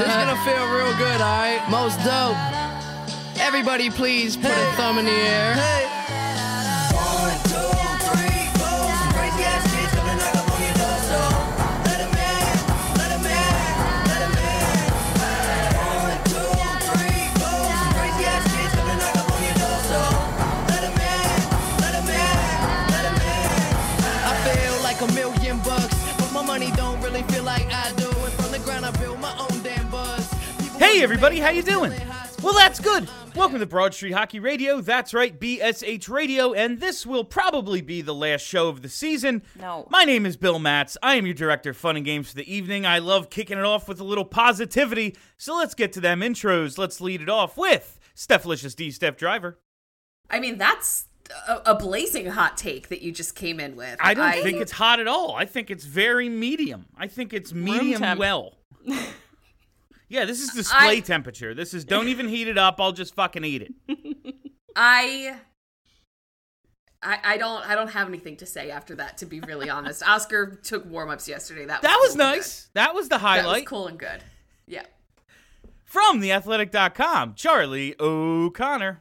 This is gonna feel real good, alright? Most dope. Everybody, please put a thumb in the air. I Hey everybody, how you doing? they high school Well, that's good. Welcome to Broad Street Hockey Radio. That's right, BSH Radio, and this will probably be the last show of the season. No. My name is Bill Matz. I am your director of fun and games for the evening. I love kicking it off with a little positivity. So let's get to them intros. Let's lead it off with Stephlicious D Steph Driver. I mean, that's a, a blazing hot take that you just came in with. I don't think it's hot at all. I think it's very medium. I think it's medium temp. well. yeah, this is display I- temperature. This is don't even heat it up. I'll just fucking eat it. I, I, I don't. I don't have anything to say after that. To be really honest, Oskar took warm ups yesterday. That was That was cool nice. That was the good. That was highlight. cool and good. Yeah. From theathletic.com, Charlie O'Connor.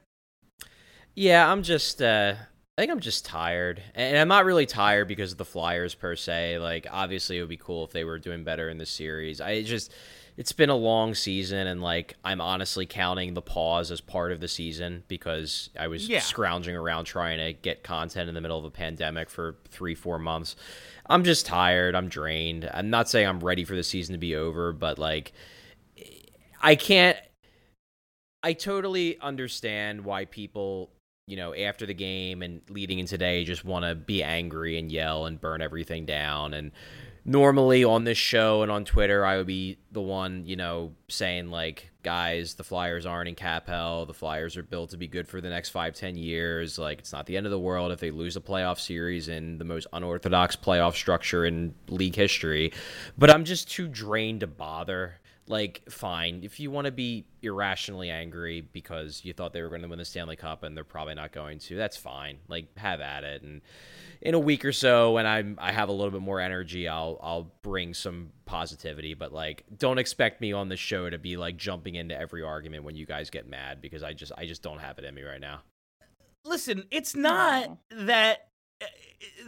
Yeah, I'm just uh I think I'm just tired. And I'm not really tired because of the Flyers per se. Like obviously it would be cool if they were doing better in the series. I just it's been a long season and like I'm honestly counting the pause as part of the season because I was Yeah. scrounging around trying to get content in the middle of a pandemic for 3-4 months. I'm just tired. I'm drained. I'm not saying I'm ready for the season to be over, but like I can't I totally understand why people, you know, after the game and leading in today just want to be angry and yell and burn everything down. And normally on this show and on Twitter, I would be the one, you know, saying, like, guys, the Flyers aren't in cap hell. The Flyers are built to be good for the next five, ten years. Like, it's not the end of the world if they lose a playoff series in the most unorthodox playoff structure in league history. But I'm just too drained to bother like fine. If you want to be irrationally angry because you thought they were going to win the Stanley Cup and they're probably not going to that's fine. Like have at it. And in a week or so when I'm I have a little bit more energy I'll I'll bring some positivity. But like don't expect me on the show to be like jumping into every argument when you guys get mad because I just I just don't have it in me right now. Listen, it's not that uh,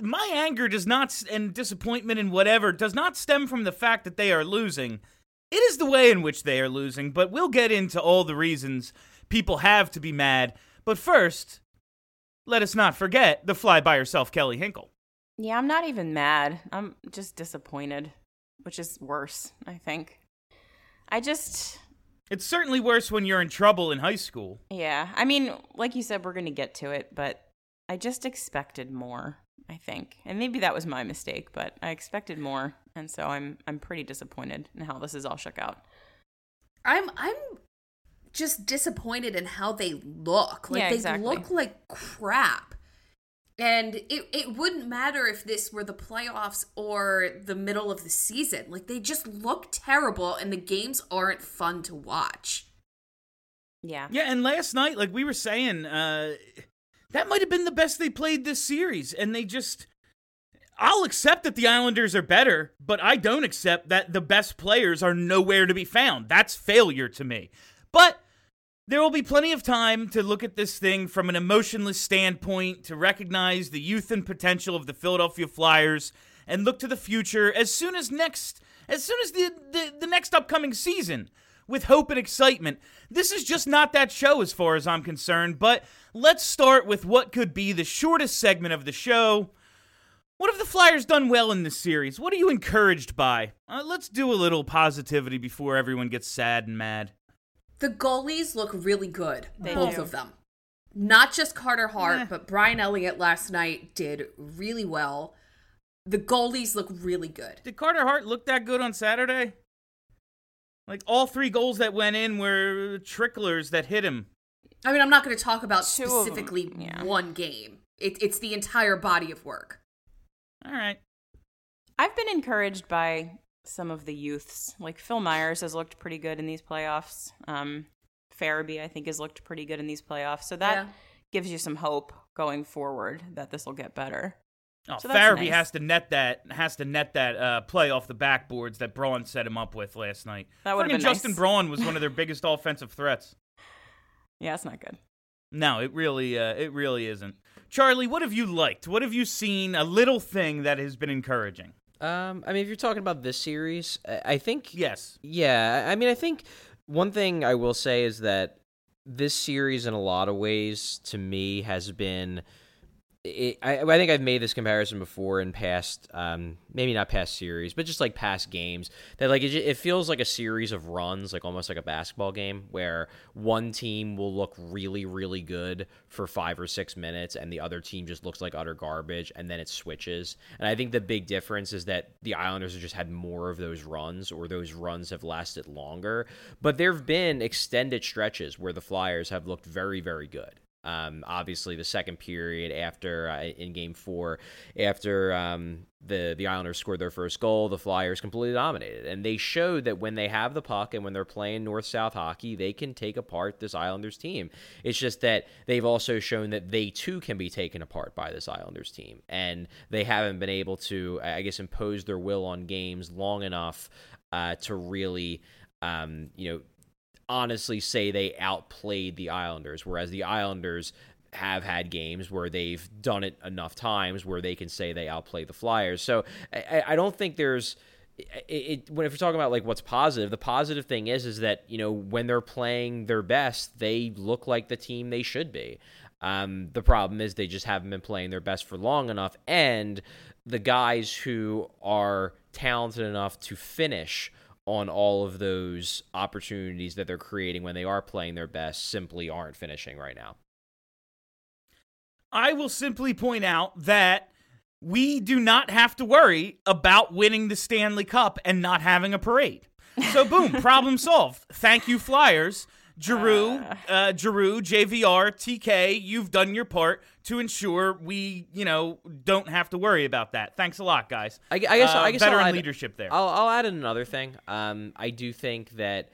my anger does not and disappointment and whatever does not stem from the fact that they are losing. It is the way in which they are losing, but we'll get into all the reasons people have to be mad. But first, let us not forget the fly by yourself Kelly Hinkle. Yeah, I'm not even mad. I'm just disappointed, which is worse, I think. I just, It's certainly worse when you're in trouble in high school. yeah. I mean, like you said, we're going to get to it, but I just expected more, I think. And maybe that was my mistake, but I expected more, and so I'm I'm pretty disappointed in how this is all shook out. I'm. I'm just disappointed in how they look. Like Yeah, they exactly. look like crap. And it, it wouldn't matter if this were the playoffs or the middle of the season. Like they just look terrible and the games aren't fun to watch. Yeah. Yeah, and last night, like we were saying, uh, that might have been the best they played this series, and they just. I'll accept that the Islanders are better, but I don't accept that the best players are nowhere to be found. That's failure to me. But there will be plenty of time to look at this thing from an emotionless standpoint, to recognize the youth and potential of the Philadelphia Flyers, and look to the future as soon as next, as soon as the the, the next upcoming season with hope and excitement. This is just not that show as far as I'm concerned, but let's start with what could be the shortest segment of the show. What have the Flyers done well in this series? What are you encouraged by? Uh, let's do a little positivity before everyone gets sad and mad. The goalies look really good, They both do. of them. Not just Carter Hart, Eh. but Brian Elliott last night did really well. The goalies look really good. Did Carter Hart look that good on Saturday? Like all three goals that went in were tricklers that hit him. I mean, I'm not going to talk about Two of 'em, specifically yeah. one game. It, it's the entire body of work. All right. I've been encouraged by some of the youths. Like Phil Myers has looked pretty good in these playoffs. Um, Farabee, I think, has looked pretty good in these playoffs. So that Yeah. gives you some hope going forward that this will get better. Oh, So Farabee nice. has to net that has to net that uh, play off the backboards that Braun set him up with last night. That would've been Justin nice. Braun was one of their biggest offensive threats. Yeah, it's not good. No, it really uh, it really isn't. Charlie, what have you liked? What have you seen? A little thing that has been encouraging. Um, I mean, if you're talking about this series, I I think Yes. Yeah, I I mean, I think one thing I will say is that this series, in a lot of ways, to me, has been. It, I, I think I've made this comparison before in past, um, maybe not past series, but just like past games. That like it, it feels like a series of runs, like almost like a basketball game, where one team will look really, really good for five or six minutes, and the other team just looks like utter garbage, and then it switches. And I think the big difference is that the Islanders have just had more of those runs, or those runs have lasted longer. But there have been extended stretches where the Flyers have looked very, very good. Um, obviously, the second period after uh, in Game Four, after um, the the Islanders scored their first goal, the Flyers completely dominated, and they showed that when they have the puck and when they're playing North South hockey, they can take apart this Islanders team. It's just that they've also shown that they too can be taken apart by this Islanders team, and they haven't been able to, I guess, impose their will on games long enough uh, to really, um, you know honestly say they outplayed the Islanders, whereas the Islanders have had games where they've done it enough times where they can say they outplay the Flyers. So I, I don't think there's. It, it, when if you're talking about like what's positive, the positive thing is is that you know when they're playing their best, they look like the team they should be. Um, the problem is they just haven't been playing their best for long enough, and the guys who are talented enough to finish on all of those opportunities that they're creating when they are playing their best simply aren't finishing right now. I will simply point out that we do not have to worry about winning the Stanley Cup and not having a parade. So boom, problem solved. Thank you, Flyers. Giroux, uh, Giroux, JVR, TK, you've done your part to ensure we, you know, don't have to worry about that. Thanks a lot, guys. I, I guess Uh, I guess I'll veteran add- leadership there. I'll, I'll add another thing. Um, I do think that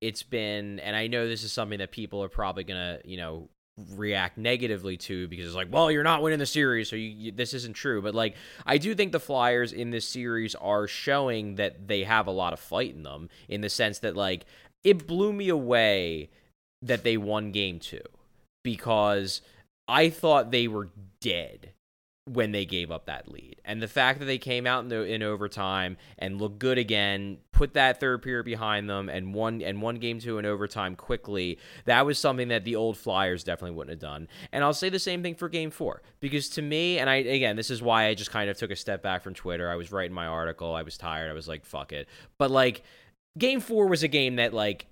it's been, and I know this is something that people are probably gonna, you know, react negatively to because it's like, well, you're not winning the series, so you, you, this isn't true. But like, I do think the Flyers in this series are showing that they have a lot of fight in them, in the sense that like it blew me away that they won Game Two because I thought they were dead when they gave up that lead. And the fact that they came out in, the, in overtime and looked good again, put that third period behind them and won and one game two in overtime quickly, that was something that the old Flyers definitely wouldn't have done. And I'll say the same thing for game 4 because to me and I again, this is why I just kind of took a step back from Twitter. I was writing my article, I was tired. I was like, fuck it. But like game 4 was a game that like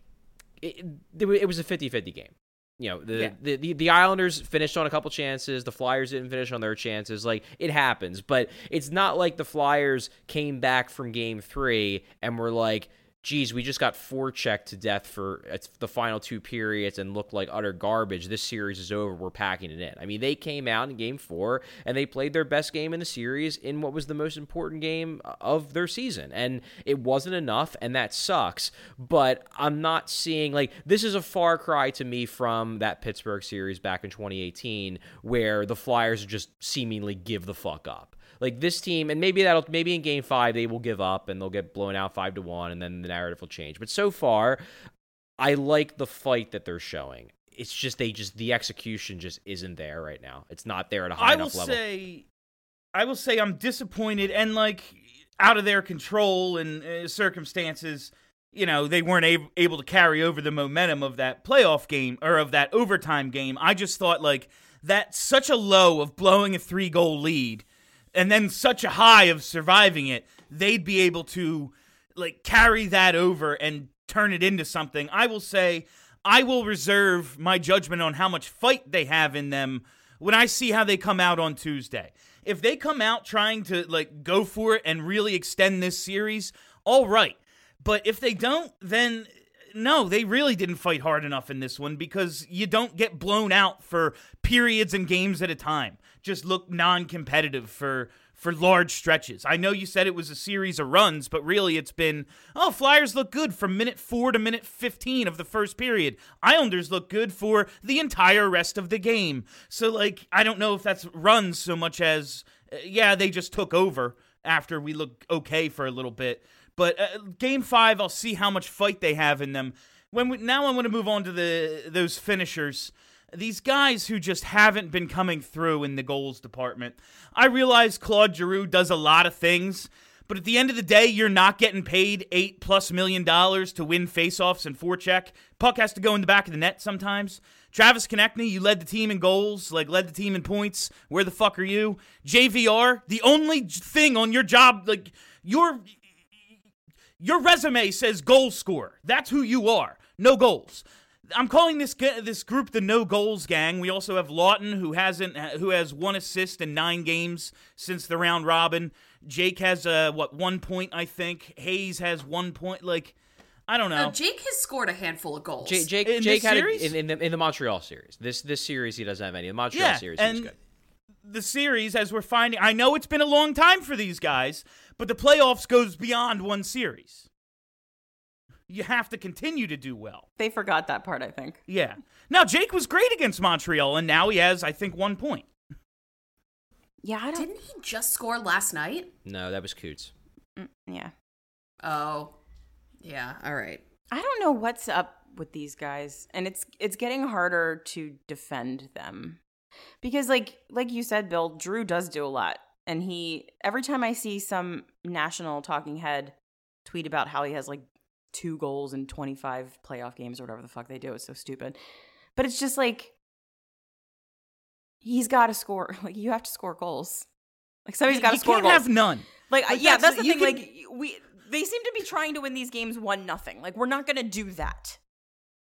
it, it was a 50-50 game. You know, the, Yeah. the, the the Islanders finished on a couple chances. The Flyers didn't finish on their chances. Like it happens, but it's not like the Flyers came back from Game Three and were like, "Geez, we just got forechecked to death for uh, the final two periods and looked like utter garbage. This series is over. We're packing it in." I mean, they came out in Game Four and they played their best game in the series in what was the most important game uh, of their season, and it wasn't enough, and that sucks. But I'm not seeing like this is a far cry to me from that Pittsburgh series back in 2018, where the Flyers just seemingly give the fuck up. Like this team, and maybe that'll maybe in Game Five they will give up and they'll get blown out five to one, and then the narrative will change. But so far, I like the fight that they're showing. It's just they just the execution just isn't there right now. It's not there at a high I will enough level. say, I will say, I'm disappointed and like out of their control and uh, circumstances. you know, they weren't ab- able to carry over the momentum of that playoff game or of that overtime game. I just thought like that such a low of blowing a three goal lead and then such a high of surviving it, they'd be able to like carry that over and turn it into something. I will say I will reserve my judgment on how much fight they have in them when I see how they come out on Tuesday. If they come out trying to like go for it and really extend this series, all right. But if they don't, then no, they really didn't fight hard enough in this one because you don't get blown out for periods and games at a time. Just look non-competitive for for large stretches. I know you said it was a series of runs, but really it's been oh, Flyers look good from minute 4 to minute 15 of the first period. Islanders look good for the entire rest of the game. So like I don't know if that's runs so much as uh, yeah, they just took over after we looked okay for a little bit. But uh, game five, I'll see how much fight they have in them. When we, now I want to move on to the those finishers. These guys who just haven't been coming through in the goals department. I realize Claude Giroux does a lot of things, but at the end of the day, you're not getting paid eight plus million dollars to win faceoffs and forecheck. Puck has to go in the back of the net sometimes. Travis Konecny, you led the team in goals, like led the team in points. Where the fuck are you? JVR, the only thing on your job, like your your resume says goal scorer. That's who you are. No goals. I'm calling this this group the no goals gang. We also have Laughton, who hasn't who has one assist in 9 games since the round robin. Jake has uh what 1 point I think. Hayes has 1 point like I don't know. No, Jake has scored a handful of goals. Jake, Jake, In Jake this had a, in, in, the, in the Montreal series. This this series he doesn't have any. The Montreal yeah, series he was and good. the series as we're finding I know it's been a long time for these guys, but the playoffs goes beyond one series. You have to continue to do well. They forgot that part, I think. Yeah. Now Jake was great against Montreal, and now he has, I think, one point. Yeah, I don't. Didn't he just score last night? No, that was Coots. mm, Yeah, Oh, yeah. All right. I don't know what's up with these guys, and it's it's getting harder to defend them because, like like you said, Bill, Drew does do a lot, and he every time I see some national talking head tweet about how he has like two goals in twenty five playoff games or whatever the fuck they do, it's so stupid. But it's just like he's got to score. Like you have to score goals. Like somebody's got to you score can't goals. have none. Like, Like, yeah, that's- that's, the thing. can- Like we, they seem to be trying to win these games one nothing. Like we're not going to do that.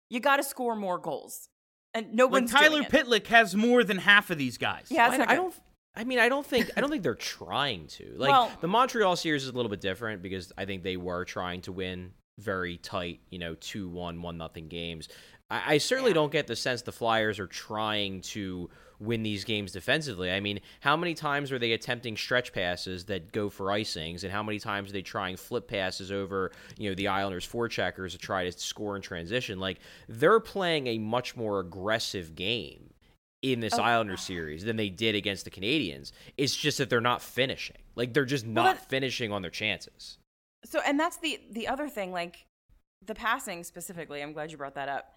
You got to score more goals, and no Like one's Tyler doing it. Pitlick has more than half of these guys. Yeah, I, it's not I don't. I mean, I don't think I don't think they're trying to. Like Well- the Montreal series is a little bit different because I think they were trying to win very tight, you know, two one, one nothing games. I, I certainly don't get the sense the Flyers are trying to win these games defensively. I mean, how many times are they attempting stretch passes that go for icings, and how many times are they trying flip passes over, you know, the Islanders forecheckers to try to score in transition? Like they're playing a much more aggressive game in this Oh. Islander series than they did against the Canadiens. It's just that they're not finishing. Like they're just Well, not that- finishing on their chances. So, and that's the the other thing. Like the passing specifically. I'm glad you brought that up.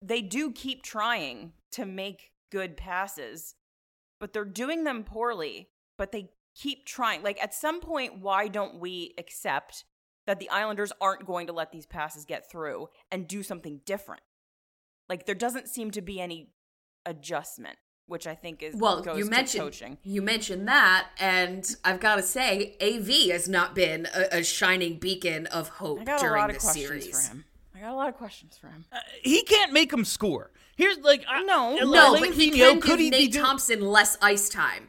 They do keep trying to make good passes, but they're doing them poorly. But they keep trying. Like at some point, why don't we accept that the Islanders aren't going to let these passes get through and do something different? Like there doesn't seem to be any adjustment, which I think is Well, goes you to mentioned coaching. you mentioned that, and I've got to say, AV has not been a, a shining beacon of hope I got a during lot of this questions series. for him. I got a lot of questions for him. He can't make them score. Here's like I- No. uh, No, but he can could give he be Nate doing- Thompson less ice time.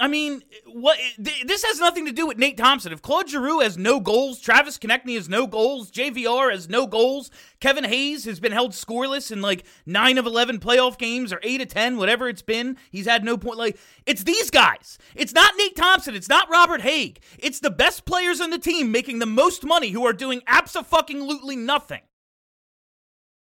I mean, what? th- This has nothing to do with Nate Thompson. If Claude Giroux has no goals, Travis Konecny has no goals, JVR has no goals, Kevin Hayes has been held scoreless in like nine of eleven playoff games or eight of ten, whatever it's been. He's had no point. Like it's these guys. It's not Nate Thompson. It's not Robert Hagg. It's the best players on the team making the most money who are doing abso-fucking-lutely nothing.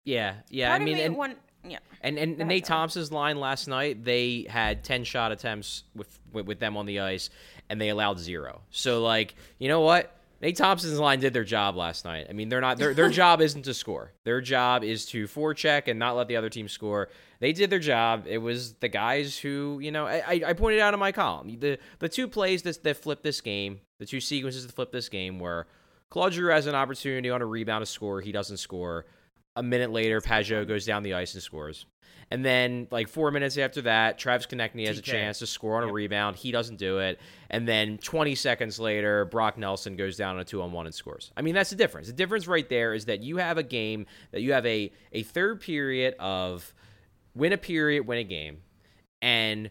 Yeah, yeah. Part I mean, me and, want- yeah. and and ahead, Nate Thompson's line last night, they had ten shot attempts with, with with them on the ice, and they allowed zero. So like, you know what? Nate Thompson's line did their job last night. I mean, they're not their their job isn't to score. Their job is to forecheck and not let the other team score. They did their job. It was the guys who, you know, I, I- I pointed out in my column the the two plays that that flipped this game, the two sequences that flipped this game were Claude Giroux has an opportunity on a rebound to score. He doesn't score. A minute later, Pageau goes down the ice and scores. And then, like four minutes after that, Travis Konecny has a chance to score on a Yep. rebound. He doesn't do it. And then 20 seconds later, Brock Nelson goes down on a two on one and scores. I mean, that's the difference. The difference right there is that you have a game that you have a, a third period of win a period, win a game. And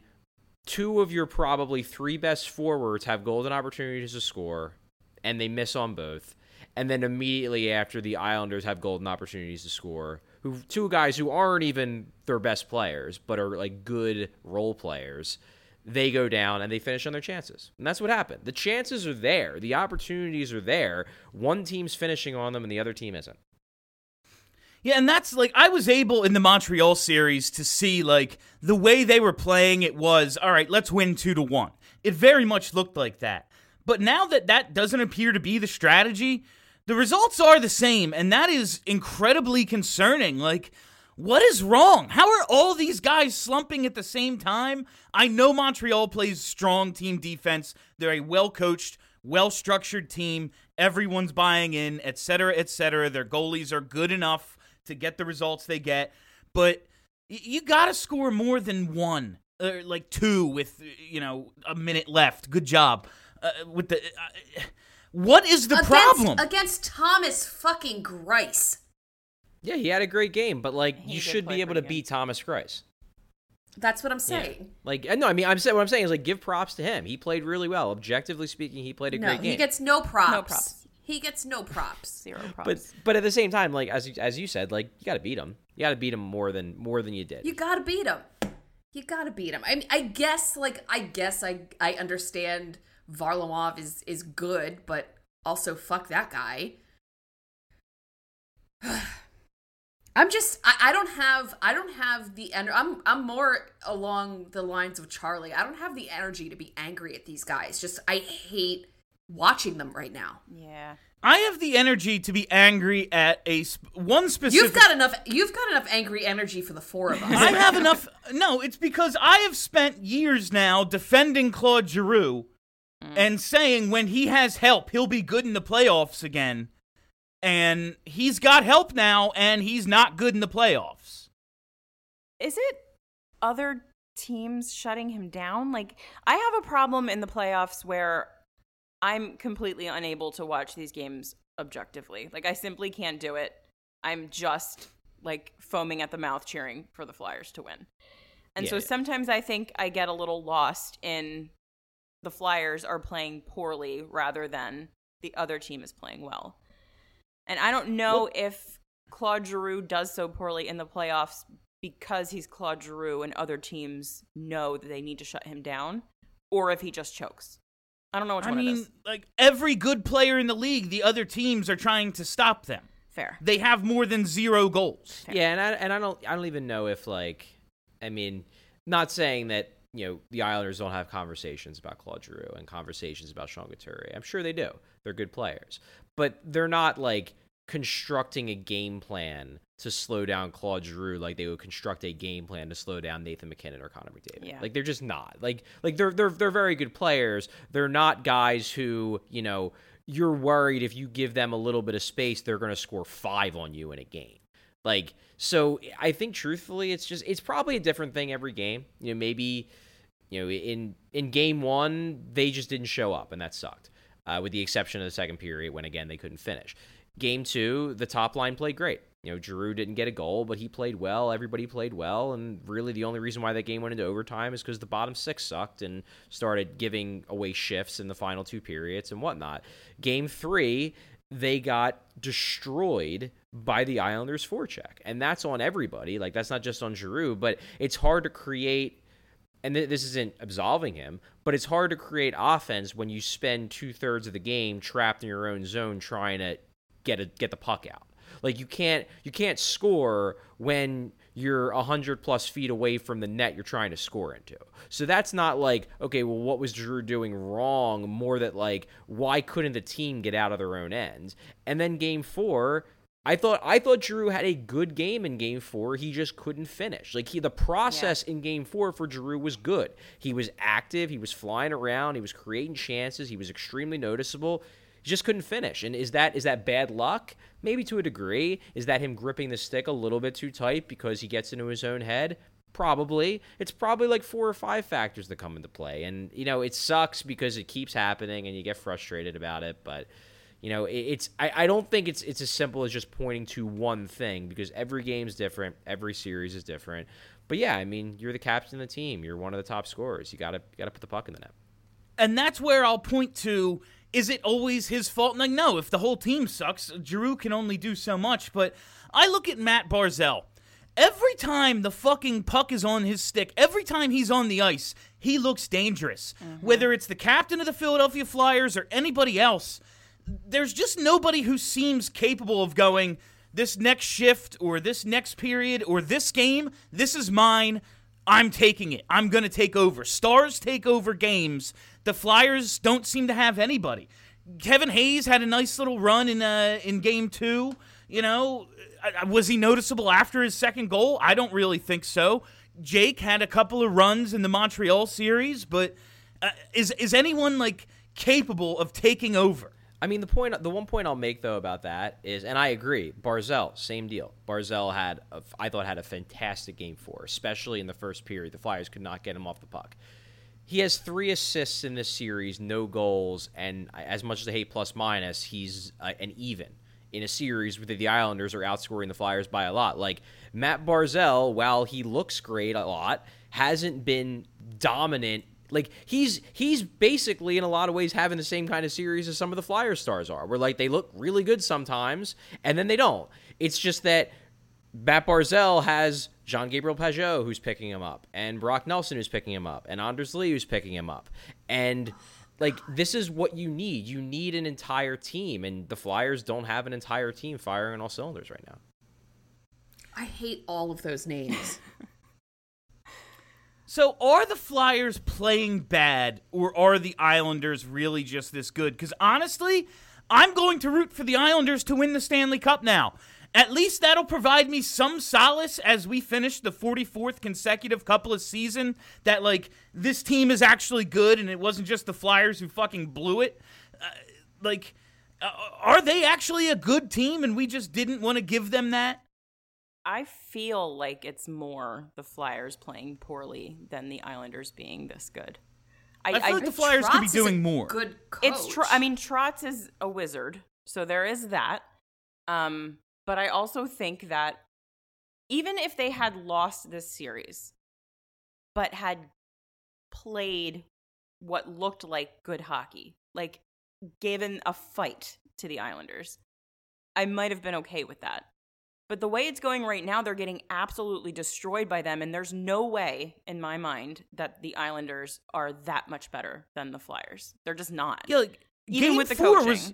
two of your probably three best forwards have golden opportunities to score, and they miss on both. And then immediately after, the Islanders have golden opportunities to score. Who two guys who aren't even their best players, but are like good role players. They go down and they finish on their chances, and that's what happened. The chances are there, the opportunities are there. One team's finishing on them, and the other team isn't. Yeah, and that's like I was able in the Montreal series to see like the way they were playing. It was all right. Let's win two to one. It very much looked like that. But now that that doesn't appear to be the strategy, the results are the same, and that is incredibly concerning. Like, what is wrong? How are all these guys slumping at the same time? I know Montreal plays strong team defense. They're a well coached, well structured team. Everyone's buying in, et cetera, et cetera. Their goalies are good enough to get the results they get. But you got to score more than one, or like two with, you know, a minute left. Good job. Uh, with the. Uh, what is the against, problem? against Thomas fucking Greiss. Yeah, he had a great game, but like He you should be able to pretty good. beat Thomas Greiss. That's what I'm Yeah. saying. Like uh, no, I mean I'm saying what I'm saying is like give props to him. He played really well. Objectively speaking, he played a No, great game. he gets no props. No props. He gets no props. Zero props. but but at the same time, like as you, as you said, like you got to beat him. You got to beat him more than more than you did. You gotta beat him. You gotta beat him. I mean, I guess, like, I guess I I understand Varlamov is is good, but also fuck that guy. I'm just I, I don't have I don't have the ener- I'm I'm more along the lines of Charlie. I don't have the energy to be angry at these guys. Just I hate watching them right now. yeah. I have the energy to be angry at a sp- one specific. You've got enough you've got enough angry energy for the four of us. I have enough. No, it's because I have spent years now defending Claude Giroux Mm. and saying when he has help, he'll be good in the playoffs again. And he's got help now, and he's not good in the playoffs. Is it other teams shutting him down? Like, I have a problem in the playoffs where I'm completely unable to watch these games objectively. Like, I simply can't do it. I'm just like foaming at the mouth cheering for the Flyers to win. And Yeah, so yeah. sometimes I think I get a little lost in the Flyers are playing poorly rather than the other team is playing well. And I don't know Well- if Claude Giroux does so poorly in the playoffs because he's Claude Giroux and other teams know that they need to shut him down, or if he just chokes. I don't know which I one mean, is. like every good player in the league, the other teams are trying to stop them. Fair. They have more than zero goals. Yeah, and I and I don't I don't even know if like I mean, not saying that you know the Islanders don't have conversations about Claude Giroux and conversations about Sean Couturier. I'm sure they do. They're good players, but they're not like constructing a game plan to slow down Claude Giroux like they would construct a game plan to slow down Nathan MacKinnon or Connor McDavid. Yeah. Like they're just not. Like like they're they're they're very good players. They're not guys who, you know, you're worried if you give them a little bit of space, they're going to score 5 on you in a game. Like so I think truthfully it's just it's probably a different thing every game. You know, maybe you know, in in game 1 they just didn't show up and that sucked. Uh, with the exception of the second period when again they couldn't finish. Game 2, the top line played great. You know, Giroux didn't get a goal, but he played well. Everybody played well, and really the only reason why that game went into overtime is because the bottom six sucked and started giving away shifts in the final two periods and whatnot. Game three, they got destroyed by the Islanders' forecheck, and that's on everybody. Like that's not just on Giroux, but it's hard to create. And th- this isn't absolving him, but it's hard to create offense when you spend two thirds of the game trapped in your own zone trying to get a, get the puck out. Like you can't you can't score when you're a hundred plus feet away from the net you're trying to score into. So that's not like okay, well, what was Drew doing wrong? More that like why couldn't the team get out of their own end? And then game four. I thought I thought Drew had a good game in game 4. He just couldn't finish. Like he the process in game 4 for Drew was good. He was active, he was flying around, he was creating chances, he was extremely noticeable He just couldn't finish. And is that is that bad luck? Maybe to a degree. Is that him gripping the stick a little bit too tight because he gets into his own head? Probably. It's probably like four or five factors that come into play. And, you know, it sucks because it keeps happening and you get frustrated about it. But, you know, it's I, I don't think it's it's as simple as just pointing to one thing because every game's different, every series is different. But yeah, I mean, you're the captain of the team. You're one of the top scorers. You gotta you gotta put the puck in the net. And that's where I'll point to is it always his fault? Like, no, if the whole team sucks, Giroux can only do so much. But I look at Matt Barzal. Every time the fucking puck is on his stick, every time he's on the ice, he looks dangerous. Mm-hmm. Whether it's the captain of the Philadelphia Flyers or anybody else, there's just nobody who seems capable of going, this next shift or this next period or this game, this is mine. I'm taking it. I'm going to take over. Stars take over games. The Flyers don't seem to have anybody. Kevin Hayes had a nice little run in uh, in game 2, you know, was he noticeable after his second goal? I don't really think so. Jake had a couple of runs in the Montreal series, but uh, is is anyone like capable of taking over? I mean, the point, the one point I'll make though about that is, and I agree, Barzal, same deal. Barzal had, a, I thought, had a fantastic game four, especially in the first period. The Flyers could not get him off the puck. He has three assists in this series, no goals, and as much as I hate plus minus, he's uh, an even in a series where the Islanders are outscoring the Flyers by a lot. Like Matt Barzal, while he looks great a lot, hasn't been dominant like he's he's basically in a lot of ways having the same kind of series as some of the Flyers stars are, where like they look really good sometimes and then they don't. It's just that Matt Barzal has Jean Gabriel Pageau who's picking him up, and Brock Nelson who's picking him up, and Anders Lee who's picking him up, and like this is what you need. You need an entire team, and the Flyers don't have an entire team firing on all cylinders right now. I hate all of those names. So are the Flyers playing bad or are the Islanders really just this good? Because honestly, I'm going to root for the Islanders to win the Stanley Cup now. At least that'll provide me some solace as we finish the 44th consecutive couple of season that like this team is actually good and it wasn't just the Flyers who fucking blew it. Uh, like uh, are they actually a good team and we just didn't want to give them that? I feel like it's more the Flyers playing poorly than the Islanders being this good. I, I feel like the Flyers could be doing more. Good coach. It's true. I mean, Trotz is a wizard, so there is that. Um, but I also think that even if they had lost this series, but had played what looked like good hockey, like given a fight to the Islanders, I might have been okay with that. But the way it's going right now, they're getting absolutely destroyed by them. And there's no way, in my mind, that the Islanders are that much better than the Flyers. They're just not. Yeah, like, Even game with the four coaching. was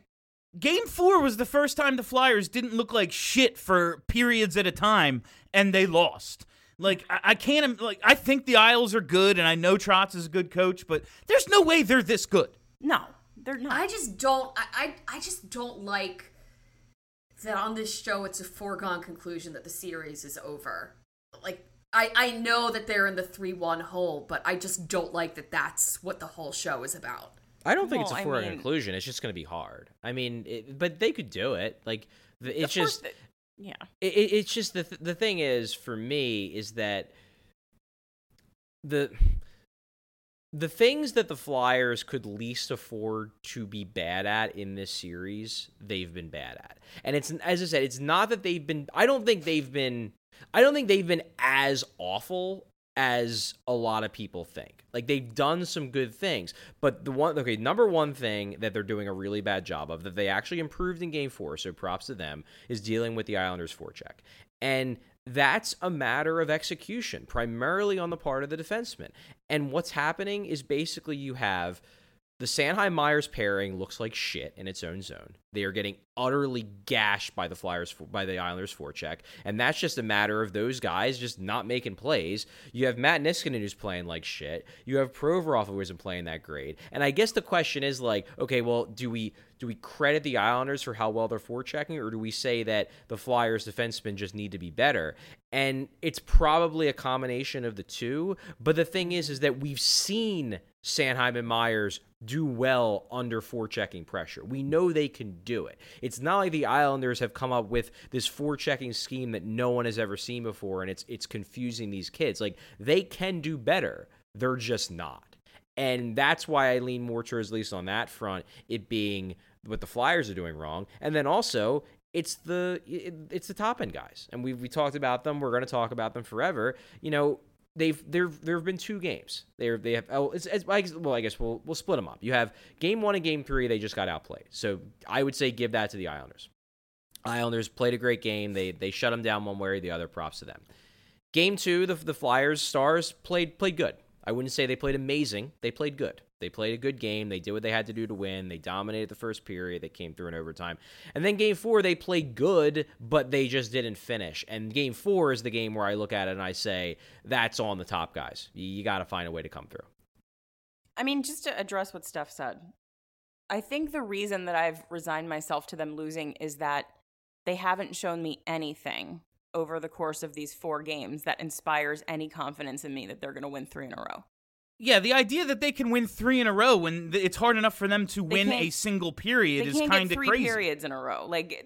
game four was the first time the Flyers didn't look like shit for periods at a time, and they lost. Like I, I can't like I think the Isles are good, and I know Trotz is a good coach, but there's no way they're this good. no, they're not. I just don't. I, I I just don't like that on this show. It's a foregone conclusion that the series is over. Like I I know that they're in the three one hole, but I just don't like that. That's what the whole show is about. I don't think it's a a I foregone mean- conclusion. It's just going to be hard. I mean, it, but they could do it. Like the, it's Of just, they- yeah. it, it- it's just the th- the thing is for me is that the the things that the Flyers could least afford to be bad at in this series, they've been bad at. And it's as I said, it's not that they've been I don't think they've been I don't think they've been as awful as a lot of people think. Like they've done some good things, but the one okay, number one thing that they're doing a really bad job of that they actually improved in game 4, so props to them, is dealing with the Islanders forecheck. And that's a matter of execution, primarily on the part of the defenseman. And what's happening is basically you have the Sanheim Myers pairing looks like shit in its own zone. They are getting utterly gashed by the Flyers by the Islanders forecheck, and that's just a matter of those guys just not making plays. You have Matt Niskanen who's playing like shit. You have Provorov who isn't playing that great. And I guess the question is like, okay, well, do we do we credit the Islanders for how well they're forechecking, or do we say that the Flyers defensemen just need to be better? And it's probably a combination of the two. But the thing is, is that we've seen Sanheim and Myers do well under forechecking pressure. We know they can do it. It's not like the Islanders have come up with this forechecking scheme that no one has ever seen before and it's it's confusing these kids. Like they can do better. They're just not. And that's why I lean more towards at least on that front, it being what the Flyers are doing wrong. And then also it's the it's the top end guys. And we we talked about them. We're going to talk about them forever. You know, they've there there have been two games. They're they have oh well I guess we'll we'll split them up. You have game one and game three. They just got outplayed. So I would say give that to the Islanders. Islanders played a great game. They they shut them down one way or the other. Props to them. Game two, the the Flyers Stars played played good. I wouldn't say they played amazing. They played good. They played a good game. They did what they had to do to win. They dominated the first period. They came through in overtime. And then game four, they played good, but they just didn't finish. And game four is the game where I look at it and I say, that's on the top guys. You, you got to find a way to come through. I mean, just to address what Steph said, I think the reason that I've resigned myself to them losing is that they haven't shown me anything over the course of these four games that inspires any confidence in me that they're going to win three in a row. Yeah, the idea that they can win three in a row when it's hard enough for them to win a single period is kind of crazy. periods in a row. Like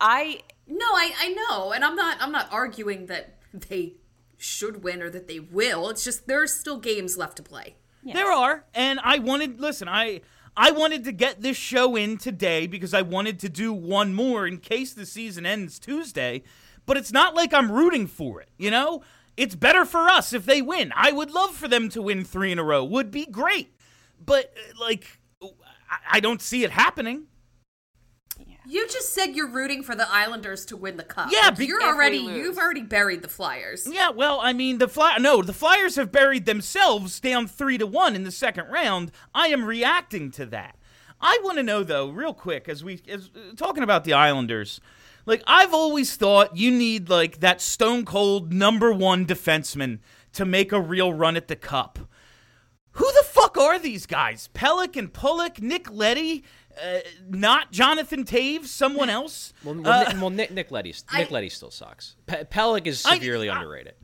I no, I I know, and I'm not I'm not arguing that they should win or that they will. It's just there's still games left to play. Yes. There are, and I wanted listen, I I wanted to get this show in today because I wanted to do one more in case the season ends Tuesday but it's not like I'm rooting for it, you know? It's better for us if they win. I would love for them to win three in a row. Would be great. But, uh, like, I don't see it happening. You just said you're rooting for the Islanders to win the cup. Yeah, like you're already you've already buried the Flyers. Yeah, well, I mean the fly no, the Flyers have buried themselves down 3 to 1 in the second round. I am reacting to that. I want to know though, real quick as we as uh, talking about the Islanders. Like I've always thought you need like that stone cold number 1 defenseman to make a real run at the cup. Who the fuck are these guys? Pelech and Pulock, Nick Leddy, uh, not Jonathan Toews, someone else. Well, well, uh, Nick, well Nick, Nick Leddy, Nick Leddy still sucks. Pe- Pelech is severely I, underrated.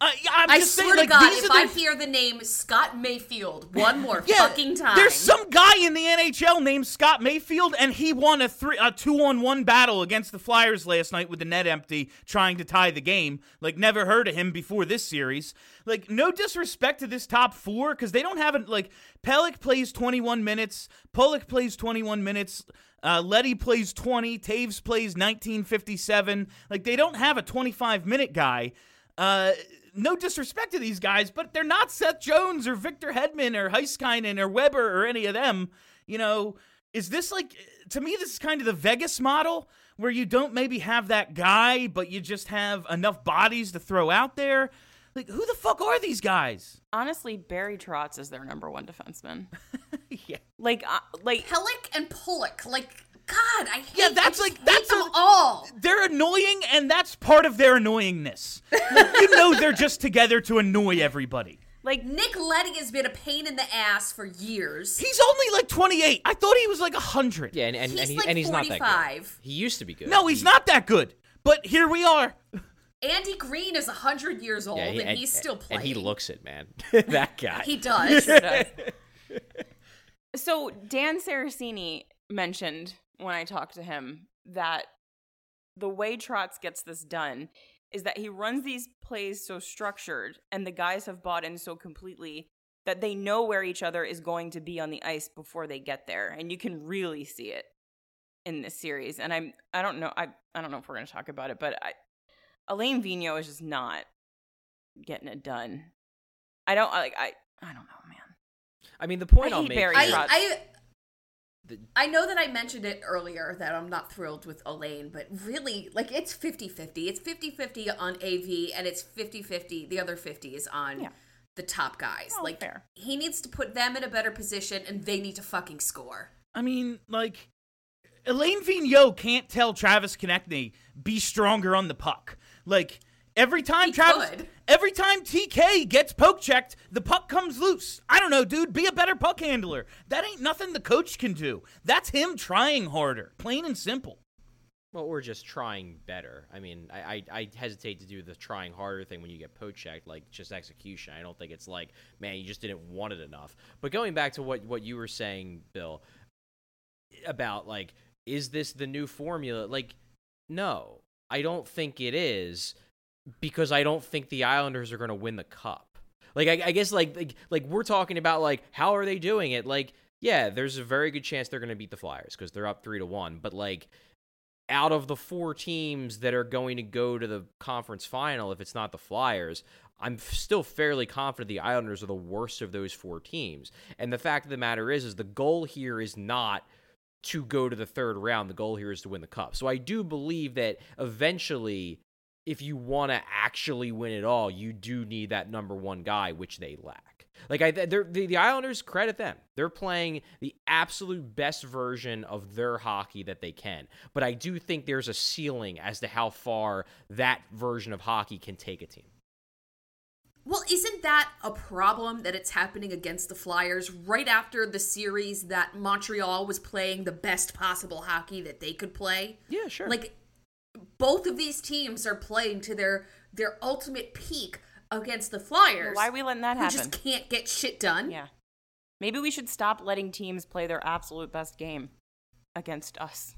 Uh, I swear saying, to like, God, if I hear the name Scott Mayfield one more yeah, fucking time, there's some guy in the NHL named Scott Mayfield, and he won a three, a two-on-one battle against the Flyers last night with the net empty, trying to tie the game. Like, never heard of him before this series. Like, no disrespect to this top four because they don't have it. Like, Pelech plays 21 minutes, Pulock plays 21 minutes. Uh, Leddy plays 20. Toews plays 1957. Like, they don't have a 25 minute guy. Uh, no disrespect to these guys, but they're not Seth Jones or Victor Hedman or Heiskanen or Weber or any of them. You know, is this like to me this is kind of the Vegas model where you don't maybe have that guy, but you just have enough bodies to throw out there? Like who the fuck are these guys? Honestly, Barry Trotz is their number one defenseman. yeah. Like uh, like Pelech and Pulock. Like God, I hate. Yeah, that's like that's them a, all. They're annoying, and that's part of their annoyingness. you know, they're just together to annoy everybody. Like Nick Leddy has been a pain in the ass for years. He's only like 28. I thought he was like 100. Yeah, and, and, he's and, he, like and he's 45. not that good. He used to be good. No, he's he, not that good. But here we are. Andy Greene is 100 years old, yeah, he, and, and, he's still playing. And he looks it, man. that guy. he does. So Dan Saracini mentioned when I talk to him that the way Trotz gets this done is that he runs these plays so structured and the guys have bought in so completely that they know where each other is going to be on the ice before they get there and you can really see it in this series and I'm I don't know I I don't know if we're going to talk about it but I Alain Vigneault is just not getting it done. I don't like I I don't know, man. I mean, the point I I'll hate make. Barry I, Trotz. I I know that I mentioned it earlier that I'm not thrilled with Alain, but really, like, it's 50 50. It's 50 50 on AV, and it's 50 50. The other 50 is on yeah. the top guys. Oh, like, fair. he needs to put them in a better position, and they need to fucking score. I mean, like, Alain Vigneault can't tell Travis Konecny, be stronger on the puck. Like, Every time he Travis, could. every time TK gets poke checked, the puck comes loose. I don't know, dude. Be a better puck handler. That ain't nothing the coach can do. That's him trying harder, plain and simple. Well, or just trying better. I mean, I, I, I hesitate to do the trying harder thing when you get poke checked, like just execution. I don't think it's like, man, you just didn't want it enough. But going back to what, what you were saying, Bill, about like, is this the new formula? Like, no, I don't think it is because I don't think the Islanders are going to win the cup. Like, I, I guess like, like like we're talking about like how are they doing it? Like, yeah, there's a very good chance they're going to beat the Flyers because they're up three to one. But like, out of the four teams that are going to go to the conference final, if it's not the Flyers, I'm still fairly confident the Islanders are the worst of those four teams. And the fact of the matter is, is the goal here is not to go to the third round. The goal here is to win the cup. So I do believe that eventually, if you want to actually win it all, you do need that number one guy, which they lack. Like I, the, the Islanders credit them. They're playing the absolute best version of their hockey that they can. But I do think there's a ceiling as to how far that version of hockey can take a team. Well, isn't that a problem that it's happening against the Flyers right after the series that Montreal was playing the best possible hockey that they could play? Yeah, sure. Like both of these teams are playing to their their ultimate peak against the Flyers. Why are we letting that who happen? just can't get shit done. Yeah. Maybe we should stop letting teams play their absolute best game against us.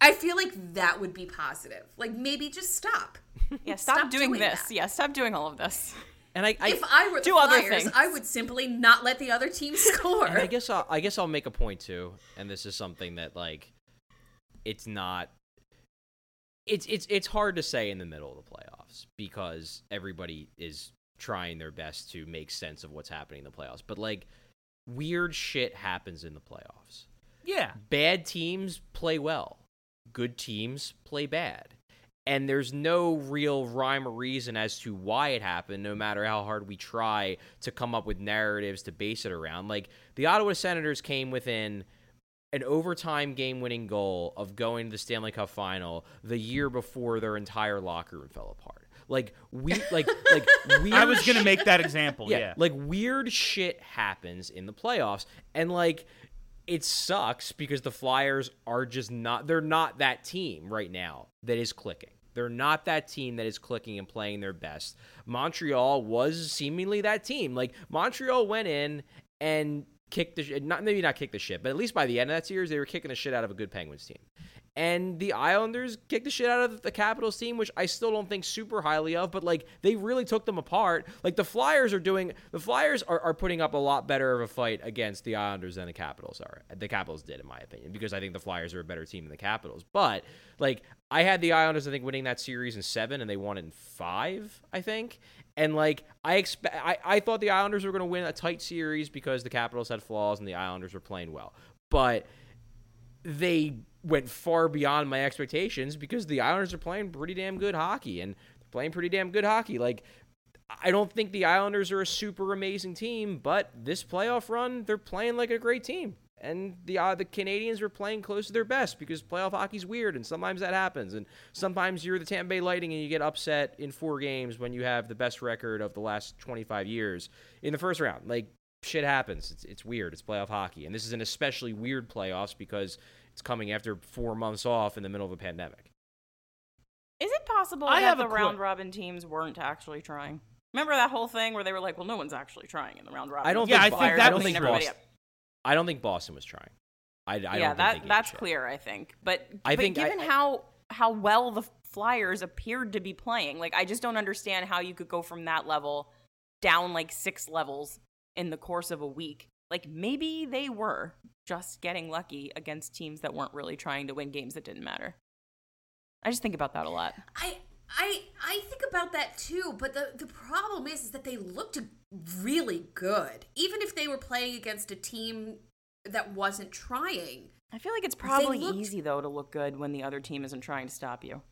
I feel like that would be positive. Like maybe just stop. Yeah, stop, Stop doing, doing this. that. Yeah, stop doing all of this. and I, I if I were the do other Flyers, things. I would simply not let the other team score. And I guess I'll, I guess I'll make a point too, and this is something that like, it's not. It's it's it's hard to say in the middle of the playoffs because everybody is trying their best to make sense of what's happening in the playoffs. But like, weird shit happens in the playoffs. Yeah. Bad teams play well. Good teams play bad. And there's no real rhyme or reason as to why it happened, no matter how hard we try to come up with narratives to base it around. Like, the Ottawa Senators came within an overtime game winning goal of going to the Stanley Cup final the year before their entire locker room fell apart. Like, we, like, like, weird I was going to make that example. Yeah. like weird shit happens in the playoffs, and like it sucks because the Flyers are just not. They're not that team right now that is clicking. They're not that team that is clicking and playing their best. Montreal was seemingly that team. Like Montreal went in and kicked the not maybe not kicked the shit, but at least by the end of that series, they were kicking the shit out of a good Penguins team. And the Islanders kicked the shit out of the Capitals team, which I still don't think super highly of, but like they really took them apart. Like the Flyers are doing, the Flyers are, are putting up a lot better of a fight against the Islanders than the Capitals are. The Capitals did, in my opinion, because I think the Flyers are a better team than the Capitals. But like I had the Islanders, I think, winning that series in seven, and they won in five, I think. And like I expect, I, I thought the Islanders were going to win a tight series because the Capitals had flaws and the Islanders were playing well, but they went far beyond my expectations because the Islanders are playing pretty damn good hockey and they're playing pretty damn good hockey. Like I don't think the Islanders are a super amazing team, but this playoff run, they're playing like a great team. And the uh, the Canadiens were playing close to their best because playoff hockey's weird, and sometimes that happens. And sometimes you're the Tampa Bay Lightning and you get upset in four games when you have the best record of the last 25 years in the first round. Like shit happens. It's it's weird. It's playoff hockey, and this is an especially weird playoffs because it's coming after four months off in the middle of a pandemic. Is it possible I that have the a que- round robin teams weren't actually trying? Remember that whole thing where they were like, "Well, no one's actually trying in the round robin." I don't Yeah, think I think that was true. everybody up. I don't think Boston was trying. I, I yeah, don't that gave that's shit. clear. I think, but I but think given I- how how well the Flyers appeared to be playing, like I just don't understand how you could go from that level down like six levels in the course of a week. Like maybe they were just getting lucky against teams that weren't really trying to win games that didn't matter. I just think about that a lot. I I I think about that too, but the the problem is, is that they looked really good, even if they were playing against a team that wasn't trying. I feel like it's probably looked- easy though to look good when the other team isn't trying to stop you.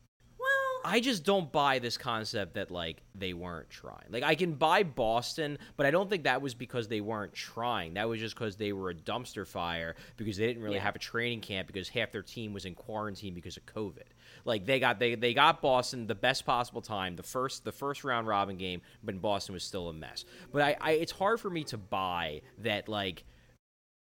I just don't buy this concept that like they weren't trying. Like I can buy Boston, but I don't think that was because they weren't trying. That was just because they were a dumpster fire because they didn't really Yeah. have a training camp because half their team was in quarantine because of COVID. Like they got they they got Boston the best possible time, the first the first round robin game, but Boston was still a mess. But I, I it's hard for me to buy that like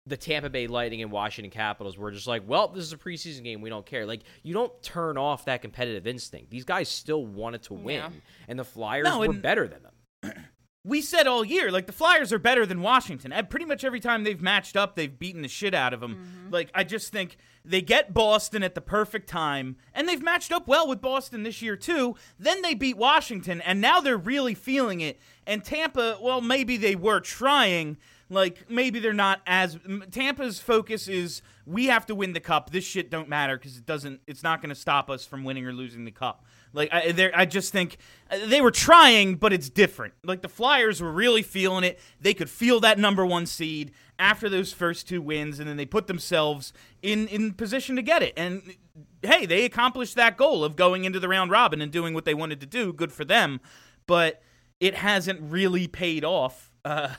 the Tampa Bay Lightning and Washington Capitals were just like, well, this is a preseason game. We don't care. Like, you don't turn off that competitive instinct. These guys still wanted to win, Yeah. and the Flyers No, were and- better than them. we said all year, like the Flyers are better than Washington. And pretty much every time they've matched up, they've beaten the shit out of them. Mm-hmm. Like I just think they get Boston at the perfect time, and they've matched up well with Boston this year too. Then they beat Washington, and now they're really feeling it. And Tampa, well, maybe they were trying. Like maybe they're not as Tampa's focus is we have to win the cup. This shit don't matter because it doesn't. It's not going to stop us from winning or losing the cup. Like I, I just think uh, they were trying, but it's different. Like the Flyers were really feeling it. They could feel that number one seed after those first two wins, and then they put themselves in in position to get it. And hey, they accomplished that goal of going into the round robin and doing what they wanted to do. Good for them, but it hasn't really paid off. Uh,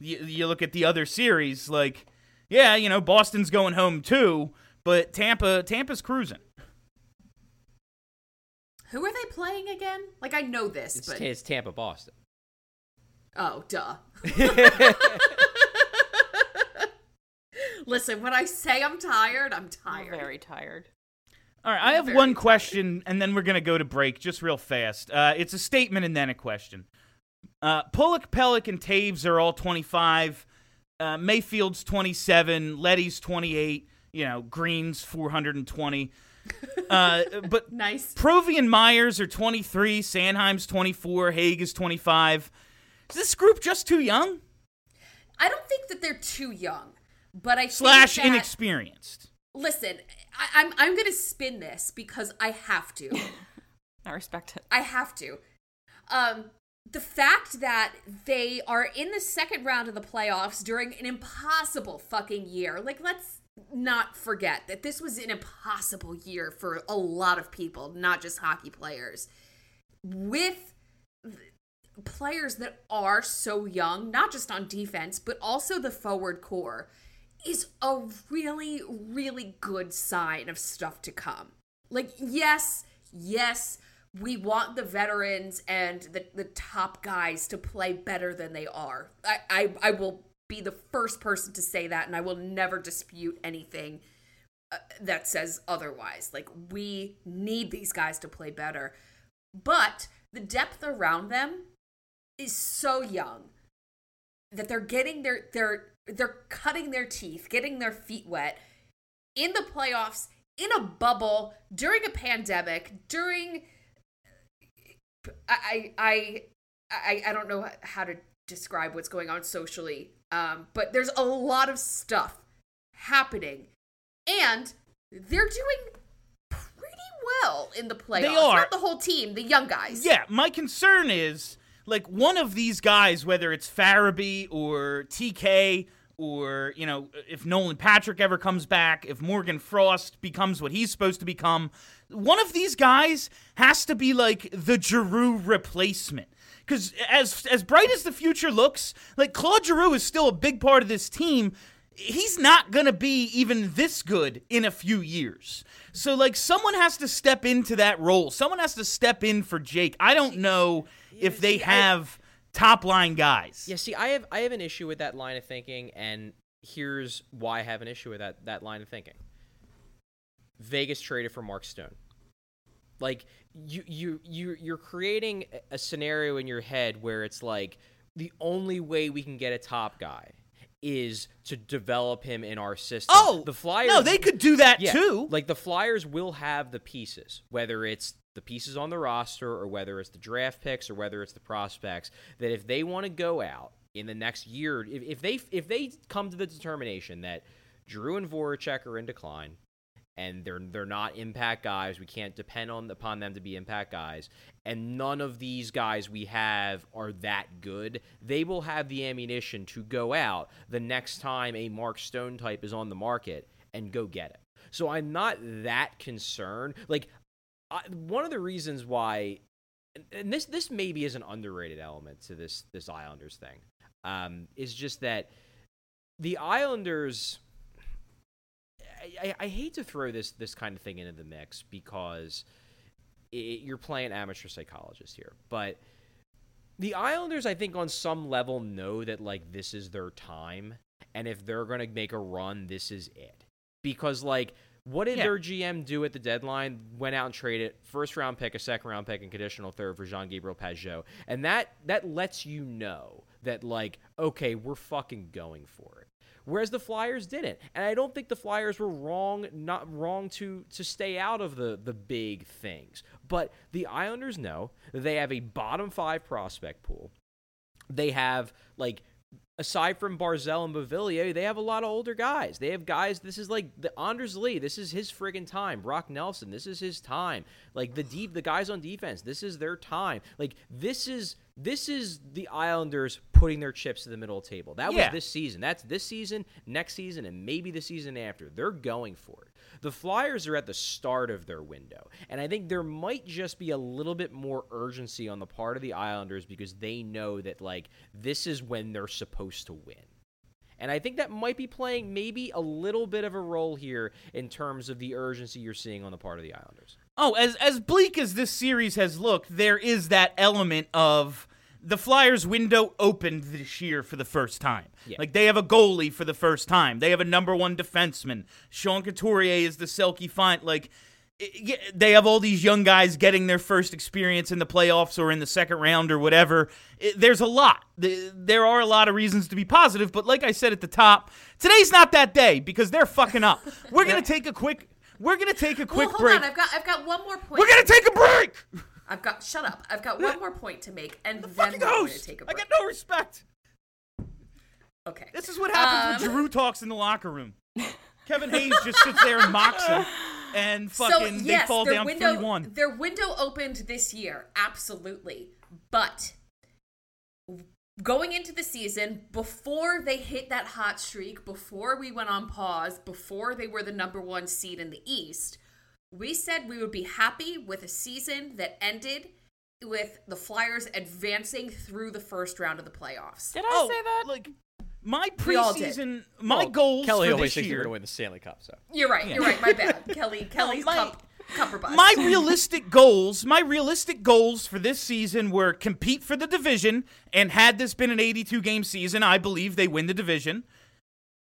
you, you look at the other series, like yeah, you know Boston's going home too, but Tampa Tampa's cruising. Who are they playing again? Like I know this, It's, but it's Tampa Boston. oh, duh. Listen, when I say I'm tired, I'm I'm tired. very tired. All right, I have one tired. question, and then we're gonna go to break just real fast. Uh, it's a statement and then a question. Uh, Pulock, Pelech, and Toews are all 25. Uh, Mayfield's 27. Leddy's 28. You know, Greene's 420. Uh, but Nice. Provy and Myers are 23. Sanheim's 24. Hagg is 25. Is this group just too young? I don't think that they're too young, but I Slash think that, inexperienced. Listen, I, I'm I'm gonna spin this because I have to. I respect it. I have to. Um, the fact that they are in the second round of the playoffs during an impossible fucking year. Like, let's not forget that this was an impossible year for a lot of people, not just hockey players. With players that are so young, not just on defense, but also the forward core, is a really, really good sign of stuff to come. Like, yes, yes, we want the veterans and the, the top guys to play better than they are. I, I, I will be the first person to say that, and I will never dispute anything uh, that says otherwise. Like, we need these guys to play better. But the depth around them is so young that they're getting their their they're cutting their teeth, getting their feet wet in the playoffs, in a bubble, during a pandemic, during I I I I don't know how to describe what's going on socially. Um, but there's a lot of stuff happening, and they're doing pretty well in the playoffs. They are. Not the whole team, the young guys. Yeah, my concern is like one of these guys, whether it's Farabee or TK or you know if Nolan Patrick ever comes back, if Morgan Frost becomes what he's supposed to become, one of these guys has to be like the Giroux replacement. Because as as bright as the future looks, like Claude Giroux is still a big part of this team. He's not gonna be even this good in a few years. So like someone has to step into that role. Someone has to step in for Jake. I don't know if they have top line guys. Yeah, see, I have I have an issue with that line of thinking, and here's why I have an issue with that that line of thinking. Vegas traded for Mark Stone. Like you you you you're creating a- scenario in your head where it's like the only way we can get a top guy is to develop him in our system. Oh, the Flyers No, they could do that yeah, too. Like the Flyers will have the pieces, whether it's the pieces on the roster or whether it's the draft picks or whether it's the prospects, that if they want to go out in the next year, if, if they if they come to the determination that Giroux and Voracek are in decline and they're they're not impact guys, we can't depend on upon them to be impact guys, and none of these guys we have are that good, they will have the ammunition to go out the next time a Mark Stone type is on the market and go get it. So I'm not that concerned. Like I, one of the reasons why, and- this this maybe is an underrated element to this this Islanders thing, um, is just that the Islanders. I, I, hate to throw this this kind of thing into the mix because it, you're playing amateur psychologist here, but the Islanders, I think, on some level, know that like this is their time And if they're going to make a run, this is it. Because, like, what did Yeah. their GM do at the deadline? Went out and traded first round pick, a second round pick, and conditional third for Jean Gabriel Pageau. And that that lets you know that like, okay, we're fucking going for it. Whereas the Flyers didn't. And I don't think the Flyers were wrong, not wrong to to stay out of the the big things. But the Islanders know they have a bottom five prospect pool. They have like aside from Barzal and Beauvillier, they have a lot of older guys. They have guys. This is like the Anders Lee. This is his friggin' time. Brock Nelson. This is his time. Like the deep, the guys on defense. This is their time. Like this is this is the Islanders putting their chips in the middle of the table. That Yeah. was this season. That's this season, next season, and maybe the season after. They're going for it. The Flyers are at the start of their window, and I think there might just be a little bit more urgency on the part of the Islanders because they know that like this is when they're supposed to win. And I think that might be playing maybe a little bit of a role here in terms of the urgency you're seeing on the part of the Islanders. Oh, as as bleak as this series has looked, there is that element of the Flyers' window opened this year for the first time. Yeah. Like they have a goalie for the first time. They have a number one defenseman. Sean Couturier is the Selke find. Like they have all these young guys getting their first experience in the playoffs or in the second round or whatever. It- there's a lot. There are a lot of reasons to be positive, but like I said at the top, today's not that day because they're fucking up. We're gonna take a quick. We're gonna take a quick Well, hold break. on. I've got I've got one more point. We're gonna take a break. I've got shut up. I've got one more point to make, and then Fucking we're going to take a break. I got no respect. okay. This is what happens when Um, Giroux talks in the locker room. Kevin Hayes just sits there and mocks him, and fucking so, yes, they fall down window, three one. Their window opened this year, absolutely. But going into the season, before they hit that hot streak, before we went on pause, before they were the number one seed in the East, we said we would be happy with a season that ended with the Flyers advancing through the first round of the playoffs. Did I oh, say that? Oh, Like my We all did. preseason, my Well, goals Kelly for always this thinks year. they're going to win the Stanley Cup, so. You're right. You're right. My bad, Kelly. Kelly's my- cup, my realistic goals, my realistic goals for this season were compete for the division, and had this been an 82 game season, I believe they win the division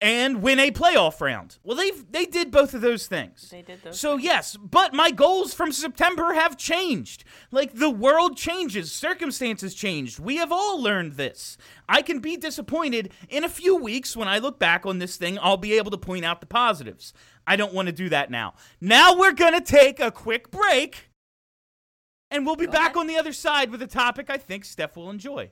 and win a playoff round. Well, they they did both of those things. They did those So yes, but my goals from September have changed. Like the world changes, circumstances changed. We have all learned this. I can be disappointed in a few weeks when I look back on this thing, I'll be able to point out the positives. I don't want to do that now. Now we're going to take a quick break and we'll be back ahead. on the other side with a topic I think Steph will enjoy.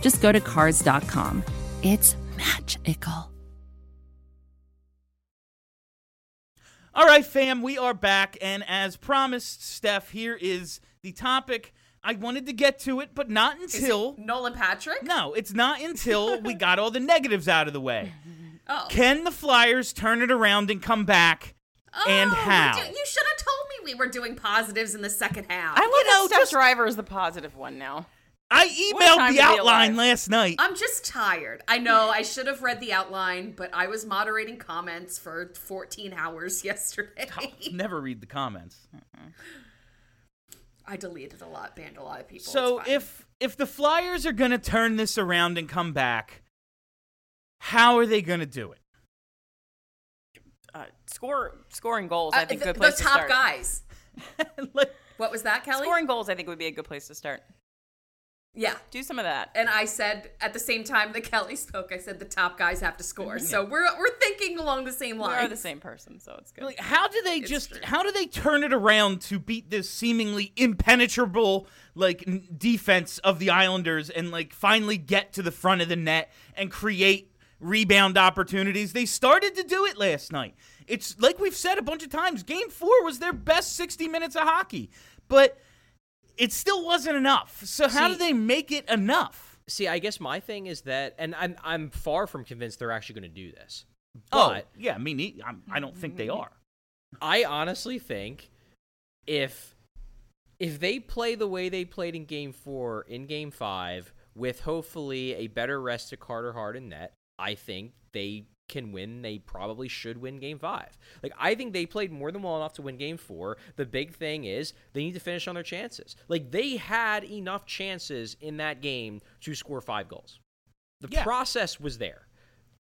just go to cars.com. It's magical. All right, fam, we are back. And as promised, Steph, here is the topic. I wanted to get to it, but not Is it until. Nolan Patrick. No, it's not until we got all the negatives out of the way. Oh. Can the Flyers turn it around and come back? Oh, and Oh, how? You, do- you should have told me we were doing positives in the second half. I love You know, that Steph just- Driver is the positive one now. I What a time emailed the outline last night. I'm just tired. I know I should have read the outline, but I was moderating comments for 14 hours yesterday. Never read the comments. I deleted a lot, banned a lot of people. So if if the Flyers are going to turn this around and come back, how are they going to do it? Uh, score scoring goals. Uh, I think the, good the place to top start. guys. Like, What was that, Kelly? Scoring goals, I think would be a good place to start. Yeah. Do some of that. And I said at the same time that Kelly spoke, I said the top guys have to score. Mm-hmm. So we're we're thinking along the same We lines. are the same person, so it's good. like how do they It's just true. how do they turn it around to beat this seemingly impenetrable like n- defense of the Islanders and like finally get to the front of the net and create rebound opportunities? They started to do it last night. It's like we've said a bunch of times, game 4 was their best 60 minutes of hockey. But it still wasn't enough. So how See- do they make it enough? See, I guess my thing is that, and I'm I'm far from convinced they're actually going to do this. Oh, But yeah, me neither. I'm, I don't think they are. I honestly think if if they play the way they played in Game Four in Game Five, with hopefully a better rest to Carter Hart and net, I think they can win. They probably should win Game Five. Like I think they played more than well enough to win Game Four. The big thing is they need to finish on their chances. Like they had enough chances in that game to score five goals. The Yeah. process was there.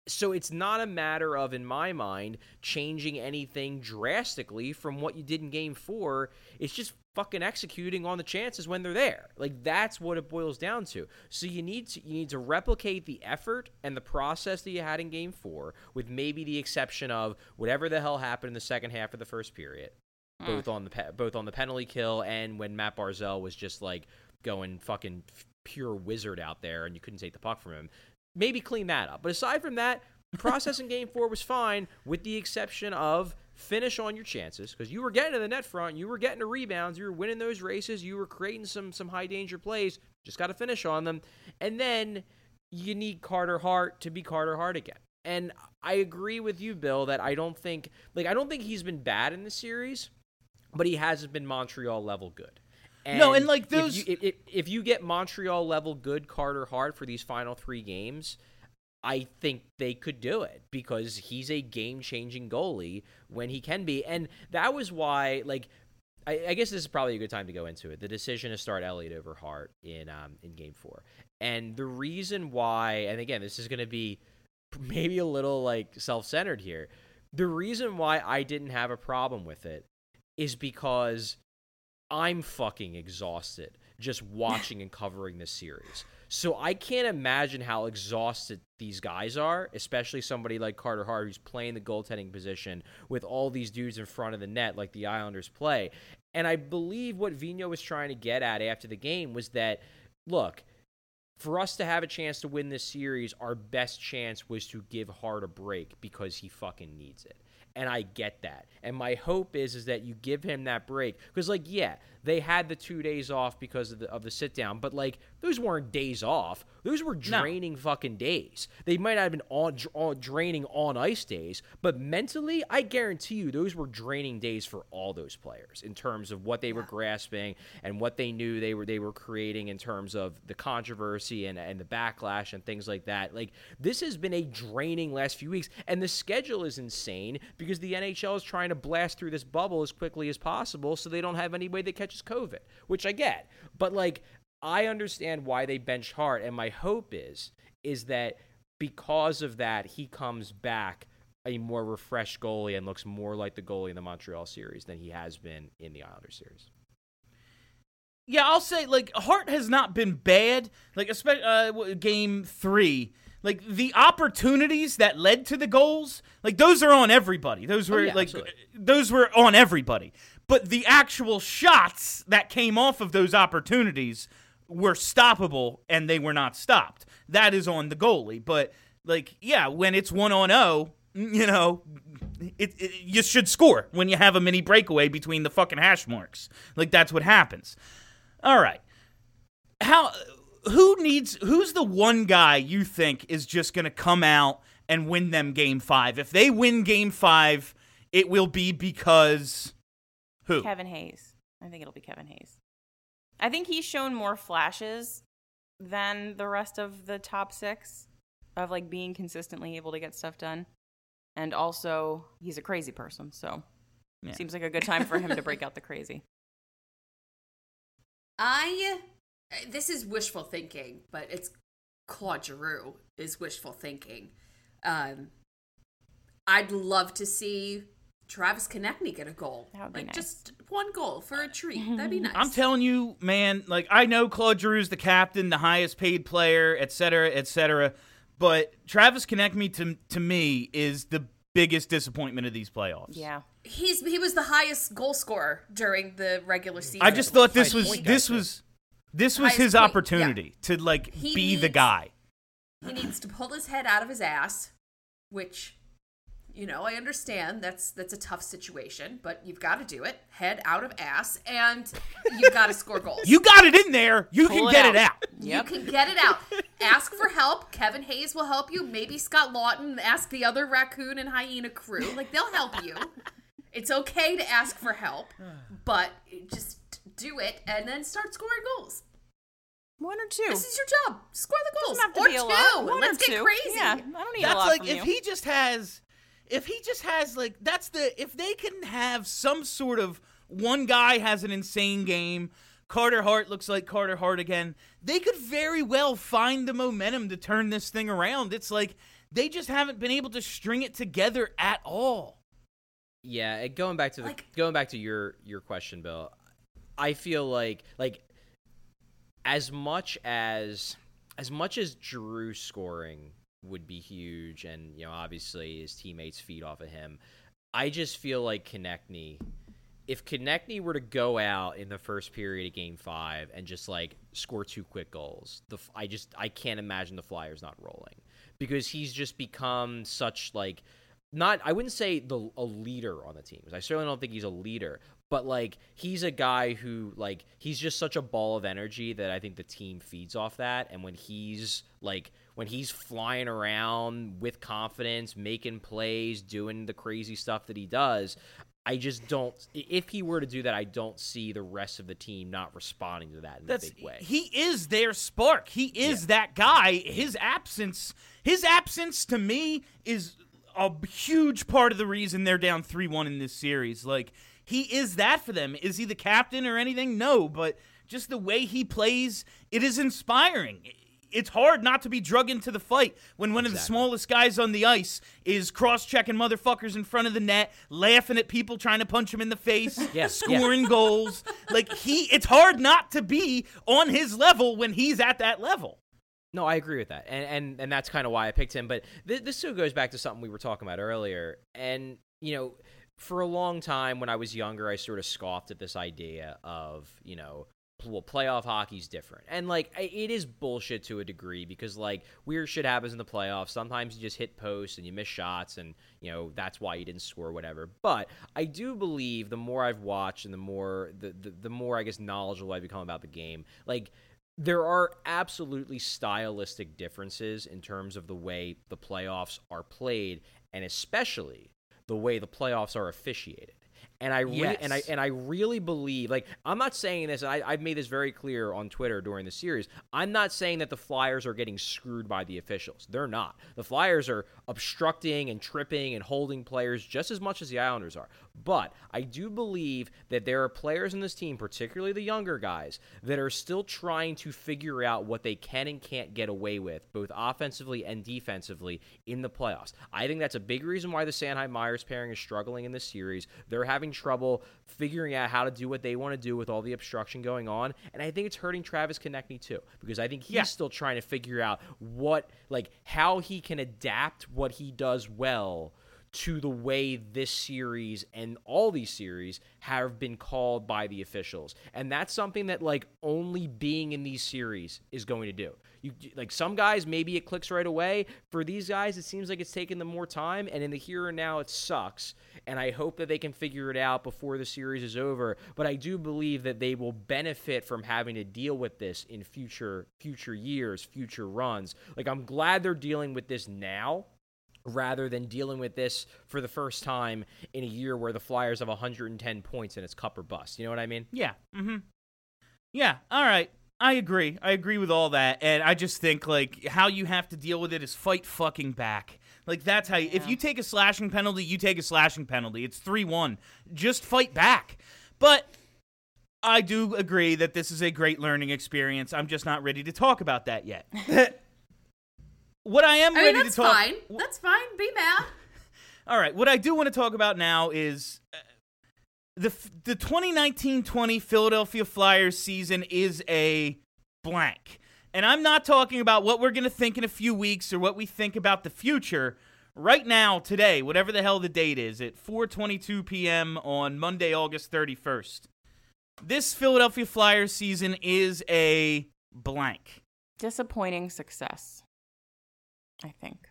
So it's not a matter of, in my mind, changing anything drastically from what you did in game four. It's just fucking executing on the chances when they're there. Like that's what it boils down to. So you need to you need to replicate the effort and the process that you had in game four, with maybe the exception of whatever the hell happened in the second half of the first period. Hmm. Both on the pe- both on the penalty kill and when Matt Barzal was just like going fucking pure wizard out there and you couldn't take the puck from him maybe clean that up. But aside from that, process in game four was fine, with the exception of finish on your chances because you were getting to the net front, you were getting the rebounds, you were winning those races, you were creating some some high danger plays. Just got to finish on them, and then you need Carter Hart to be Carter Hart again. And I agree with you, Bill, that I don't think like I don't think he's been bad in the series, but he hasn't been Montreal level good. No, and, like, if those- you- if, if, if you get Montreal level good Carter Hart for these final three games, I think they could do it because he's a game changing goalie when he can be. And that was why, like, I, I guess this is probably a good time to go into it. The decision to start Elliott over Hart in um, in game four. And the reason why, and again, this is going to be maybe a little like self centered here. The reason why I didn't have a problem with it is because I'm fucking exhausted just watching and covering this series. So I can't imagine how exhausted these guys are, especially somebody like Carter Hart who's playing the goaltending position with all these dudes in front of the net like the Islanders play. And I believe what Vino was trying to get at after the game was that look, for us to have a chance to win this series, our best chance was to give Hart a break because he fucking needs it. And I get that. And my hope is is that you give him that break because like yeah, they had the 2 days off because of the of the sit down, but like those weren't days off. Those were No. draining fucking days. They might not have been on, on draining on ice days, but mentally, I guarantee you those were draining days for all those players in terms of what they were grasping and what they knew they were they were creating in terms of the controversy and and the backlash and things like that. Like this has been a draining last few weeks, and the schedule is insane because the NHL is trying to blast through this bubble as quickly as possible so they don't have anybody that catches COVID, which I get, but like. I understand why they bench Hart, and my hope is is that because of that, he comes back a more refreshed goalie and looks more like the goalie in the Montreal series than he has been in the Islanders series. Yeah, I'll say like Hart has not been bad. Like especially uh, game three, like the opportunities that led to the goals, like those are on everybody. Those were yeah, like absolutely. those were on everybody. But the actual shots that came off of those opportunities were stoppable, and they were not stopped. That is on the goalie. But like, yeah, when it's one on zero, you know, it, it you should score when you have a mini breakaway between the fucking hash marks. Like that's what happens. All right. How who needs who's the one guy you think is just to come out and win them game 5? If they win game 5, it will be because who? Kevin Hayes. I think it'll be Kevin Hayes. I think he's shown more flashes than the rest of the top six of like being consistently able to get stuff done. And also, he's a crazy person, so Yeah. seems like a good time for him to break out the crazy. I this is wishful thinking, but it's Claude Giroux is wishful thinking. Um, I'd love to see Travis Konecny get a goal, That would be like nice. just one goal for a treat. That'd be nice. I'm telling you, man, like I know Claude Giroux's the captain, the highest paid player, et cetera, et cetera. But Travis Konecny to to me is the biggest disappointment of these playoffs. Yeah. He's he was the highest goal scorer during the regular season. I just thought this was this was this was his point, opportunity to like He be the guy. he needs to pull his head out of his ass, which you know, I understand that's that's a tough situation, but you've got to do it. Head out of ass and you've got to score goals. You got it in there. You Pull can it get it out. out. Yep. You can get it out. ask for help. Kevin Hayes will help you. Maybe Scott Laughton. Ask the other raccoon and hyena crew. Like they'll help you. It's okay to ask for help, but just do it and then start scoring goals. One or two. This is your job. Score the goals. Doesn't have to or be a two. lot. One Let's or get two. crazy. Yeah, I don't need a lot. That's lot like from if you. he just has, if he just has like that's the if they can have some sort of one guy has an insane game. Carter Hart looks like Carter Hart again. They could very well find the momentum to turn this thing around. It's like they just haven't been able to string it together at all. Yeah, going back to the Like- going back to your your question, Bill. I feel like like as much as as much as Giroux scoring would be huge, and you know obviously his teammates feed off of him. I just feel like Konecny, if Konecny were to go out in the first period of Game Five and just like score two quick goals, the I just I can't imagine the Flyers not rolling because he's just become such like not I wouldn't say the a leader on the team. I certainly don't think he's a leader, but like he's a guy who like he's just such a ball of energy that I think the team feeds off that. And when he's like when he's flying around with confidence, making plays, doing the crazy stuff that he does, I just don't. If he were to do that, I don't see the rest of the team not responding to that in That's a big way. he is their spark. He is that guy. His absence, his absence to me is a huge part of the reason they're down 3-1 in this series. Like he is that for them. Is he the captain or anything? No, but just the way he plays, it is inspiring. It's hard not to be drug into the fight when one of the smallest guys on the ice is cross-checking motherfuckers in front of the net, laughing at people trying to punch him in the face, Yeah, yeah. scoring goals. Like he, it's hard not to be on his level when he's at that level. No, I agree with that, and and and that's kind of why I picked him. But th- this still goes back to something we were talking about earlier, and you know, for a long time when I was younger, I sort of scoffed at this idea of you know. Well, playoff hockey's different, and like it is bullshit to a degree because like weird shit happens in the playoffs. Sometimes you just hit posts and you miss shots, and you know that's why you didn't score, whatever. But I do believe the more I've watched and the more the the, the more I guess knowledgeable I become about the game, like there are absolutely stylistic differences in terms of the way the playoffs are played and especially the way the playoffs are officiated and I re- and I and I really believe like I'm not saying this I, I've made this very clear on Twitter during the series. I'm not saying that the Flyers are getting screwed by the officials. They're not. The Flyers are obstructing and tripping and holding players just as much as the Islanders are. But I do believe that there are players in this team, particularly the younger guys, that are still trying to figure out what they can and can't get away with, both offensively and defensively, in the playoffs. I think that's a big reason why the Sanheim Myers pairing is struggling in this series. They're having trouble figuring out how to do what they want to do with all the obstruction going on. And I think it's hurting Travis Konecny too, because I think he's Yeah. still trying to figure out what, like, how he can adapt what he does well to the way this series and all these series have been called by the officials. And that's something that like only being in these series is going to do. You like some guys maybe it clicks right away. For these guys it seems like it's taking them more time and in the here and now it sucks. And I hope that they can figure it out before the series is over, but I do believe that they will benefit from having to deal with this in future future years, future runs. Like I'm glad they're dealing with this now rather than dealing with this for the first time in a year where the Flyers have 110 points and it's cup or bust. You know what I mean? Yeah. Mm-hmm. Yeah. All right. I agree. I agree with all that, and I just think like how you have to deal with it is fight fucking back. Like that's how. You, If you take a slashing penalty, you take a slashing penalty. It's three one. Just fight back. But I do agree that this is a great learning experience. I'm just not ready to talk about that yet. what I am I mean, ready that's to talk. About. That's fine. That's fine. Be mad. All right, what I do want to talk about now is uh, the the 2019-20 Philadelphia Flyers season is a blank. And I'm not talking about what we're going to think in a few weeks or what we think about the future. Right now, today, whatever the hell the date is, at 4:22 p.m. on Monday, August 31st. This Philadelphia Flyers season is a blank. disappointing success. I think.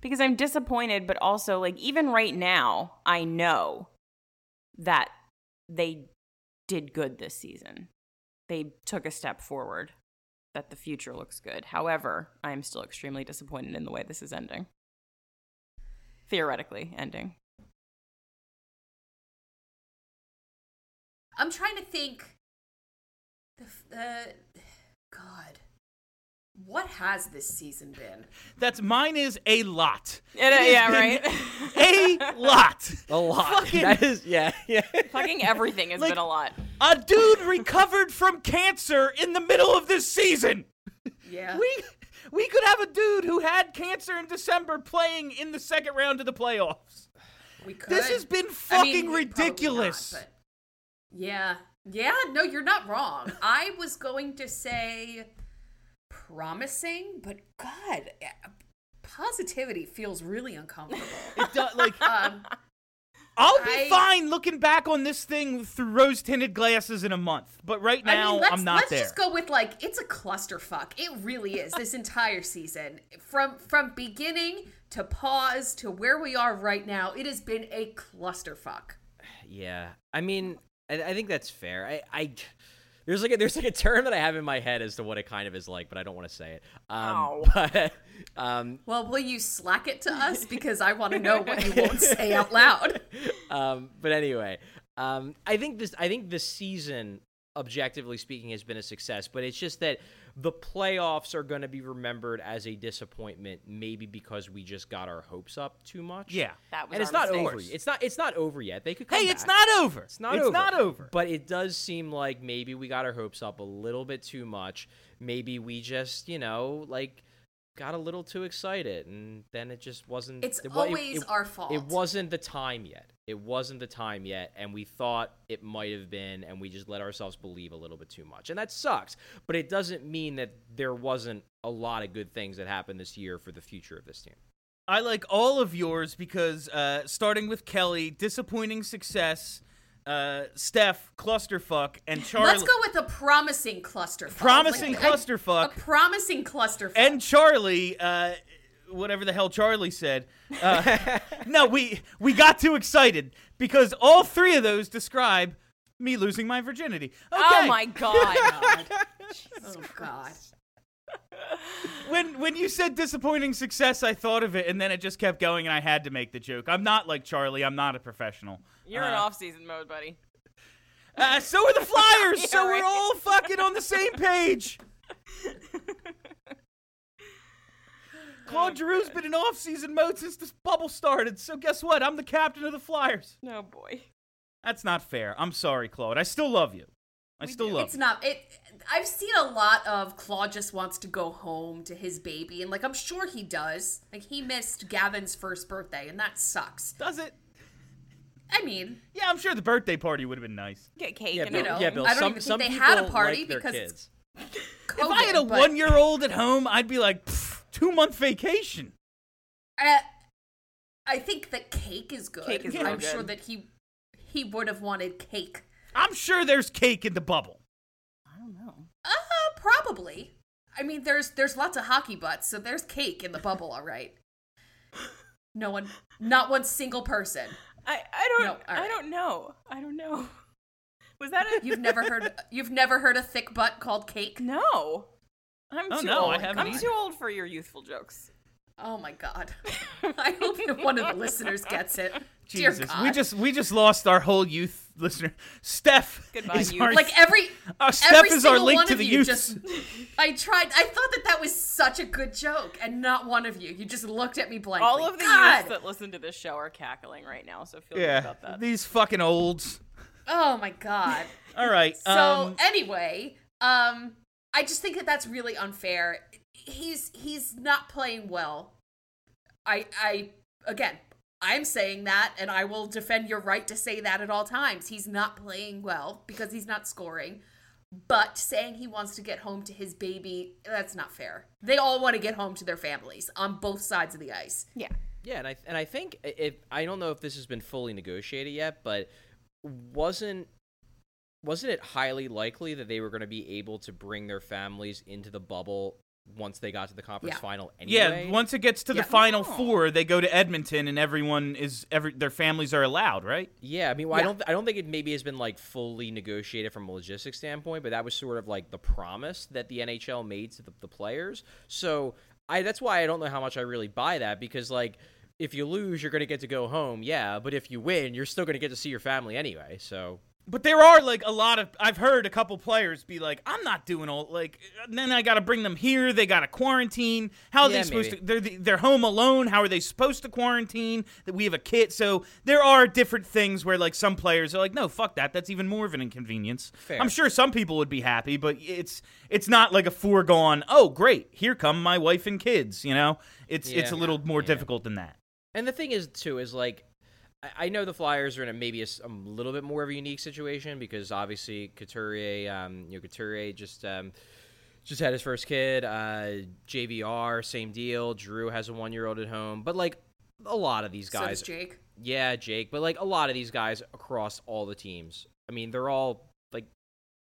Because I'm disappointed, but also, like, even right now, I know that they did good this season. They took a step forward. that the future looks good. However, I am still extremely disappointed in the way this is ending. Theoretically, ending. I'm trying to think. The, the God, what has this season been? That's mine is a lot. It- has yeah, right. A lot. A lot. Fucking- that is, yeah, yeah. Fucking everything has Like- been a lot. A dude recovered from cancer in the middle of this season. Yeah. We we could have a dude who had cancer in December playing in the second round of the playoffs. We could. This has been I fucking mean, probably not, ridiculous. yeah. Yeah, no, you're not wrong. I was going to say promising, but God, eh, positivity feels really uncomfortable. It does, like um, I'll be I- fine looking back on this thing through rose tinted glasses in a month, but right now I mean, let's, I'm not let's there. just go with like it's a clusterfuck. It really is. This entire season, from from beginning to pause to where we are right now, it has been a clusterfuck. Yeah, I mean, I, I think that's fair. I, I, there's like a, there's like a term that I have in my head as to what it kind of is like, but I don't want to say it. Um, Ow. but um, Well, will you slack it to us because I want to know what you won't say out loud. um, but anyway, um, I think this. I think this season, objectively speaking, has been a success. But it's just that the playoffs are going to be remembered as a disappointment, maybe because we just got our hopes up too much. yeah. That was and it's not mistake. over. It's not. It's not over yet. They could. Come Hey, it's not over. It's not it's over. not over. But it does seem like maybe we got our hopes up a little bit too much. Maybe we just, you know, like got a little too excited and then it just wasn't It's it wa- it- always it- our fault. It wasn't the time yet. It wasn't the time yet and we thought it might have been and we just let ourselves believe a little bit too much. And that sucks, but it doesn't mean that there wasn't a lot of good things that happened this year for the future of this team. I like all of yours because uh, starting with Kelly, disappointing success, uh, Steph, clusterfuck, and Charlie. Let's go with a promising clusterfuck. Promising Like, a- clusterfuck. A promising clusterfuck. and Charlie, uh, whatever the hell Charlie said. Uh, no, we we got too excited because all three of those describe me losing my virginity. Okay. Oh my god. oh God. When when you said disappointing success, I thought of it, and then it just kept going, and I had to make the joke. I'm not like Charlie. I'm not a professional. You're in Uh, off-season mode, buddy. Uh, so are the Flyers. Yeah, so right. we're all fucking on the same page. Claude oh, Giroux's been in off-season mode since this bubble started. So guess what? I'm the captain of the Flyers. Oh boy. That's not fair. I'm sorry, Claude. I still love you. I still love you. It's you. not it I've seen a lot of Claude just wants to go home to his baby and like I'm sure he does. Like he missed Gavin's first birthday and that sucks. Does it? I mean, Yeah, I'm sure the birthday party would have been nice. Get cake Yeah, and Bill. know, yeah, Bill. I don't some even think some they had a party like their because kids. it's- if I had a but- one-year-old at home, I'd be like, two month vacation. Uh, I think that cake is good. Cake is real I'm good. sure that he he would have wanted cake. I'm sure there's cake in the bubble. I don't know. Uh, probably. I mean, there's there's lots of hockey butts, so there's cake in the bubble, all right. No one, not one single person. I I don't No, all I don't know. I don't know. Was that a You've never heard you've never heard a thick butt called cake? No. I'm Oh, too no, I old. haven't I'm either. too old for your youthful jokes. Oh my god. I hope that one of the listeners gets it. Dear Jesus, God. we just we just lost our whole youth listener. Steph Goodbye, is youth. our like every Uh, Steph every is our link one to the youth. just I tried I thought that that was such a good joke and not one of you. You just looked at me blankly. All of the God. youths that listen to this show are cackling right now, so feel good about that. these fucking olds. Oh my god. All right. So um, anyway, um, I just think that that's really unfair. He's he's not playing well. I I again, I'm saying that, and I will defend your right to say that at all times. He's not playing well because he's not scoring. But saying he wants to get home to his baby, that's not fair. They all want to get home to their families on both sides of the ice. yeah. Yeah, and I and I think if I don't know if this has been fully negotiated yet, but wasn't wasn't it highly likely that they were going to be able to bring their families into the bubble once they got to the conference Yeah. final anyway. Yeah, once it gets to Yeah. the final four, they go to Edmonton, and everyone is every their families are allowed, right? Yeah, I mean, well, I don't, I don't think it maybe has been like fully negotiated from a logistics standpoint, but that was sort of like the promise that the NHL made to the, the players. So I, that's why I don't know how much I really buy that because like if you lose, you're gonna get to go home, yeah, but if you win, you're still gonna get to see your family anyway. So But there are like a lot of I've heard a couple players be like, I'm not doing all like. Uh, then I got to bring them here. They got to quarantine. How are Yeah, they supposed maybe. to? They're the- they're home alone. How are they supposed to quarantine? That we have a kit. So there are different things where like some players are like, no, fuck that. That's even more of an inconvenience. Fair. I'm sure some people would be happy, but it's it's not like a foregone. Oh, great, here come my wife and kids. You know, it's it's a Yeah. little more Yeah. difficult than that. And the thing is, too, is like, I- I know the Flyers are in a maybe a little bit more of a unique situation because obviously Couturier, um, you know, Couturier just um, just had his first kid. Uh, JVR, same deal. Drew has a one year old at home, but like a lot of these So guys, does Jake. yeah, Jake, but like a lot of these guys across all the teams. I mean, they're all like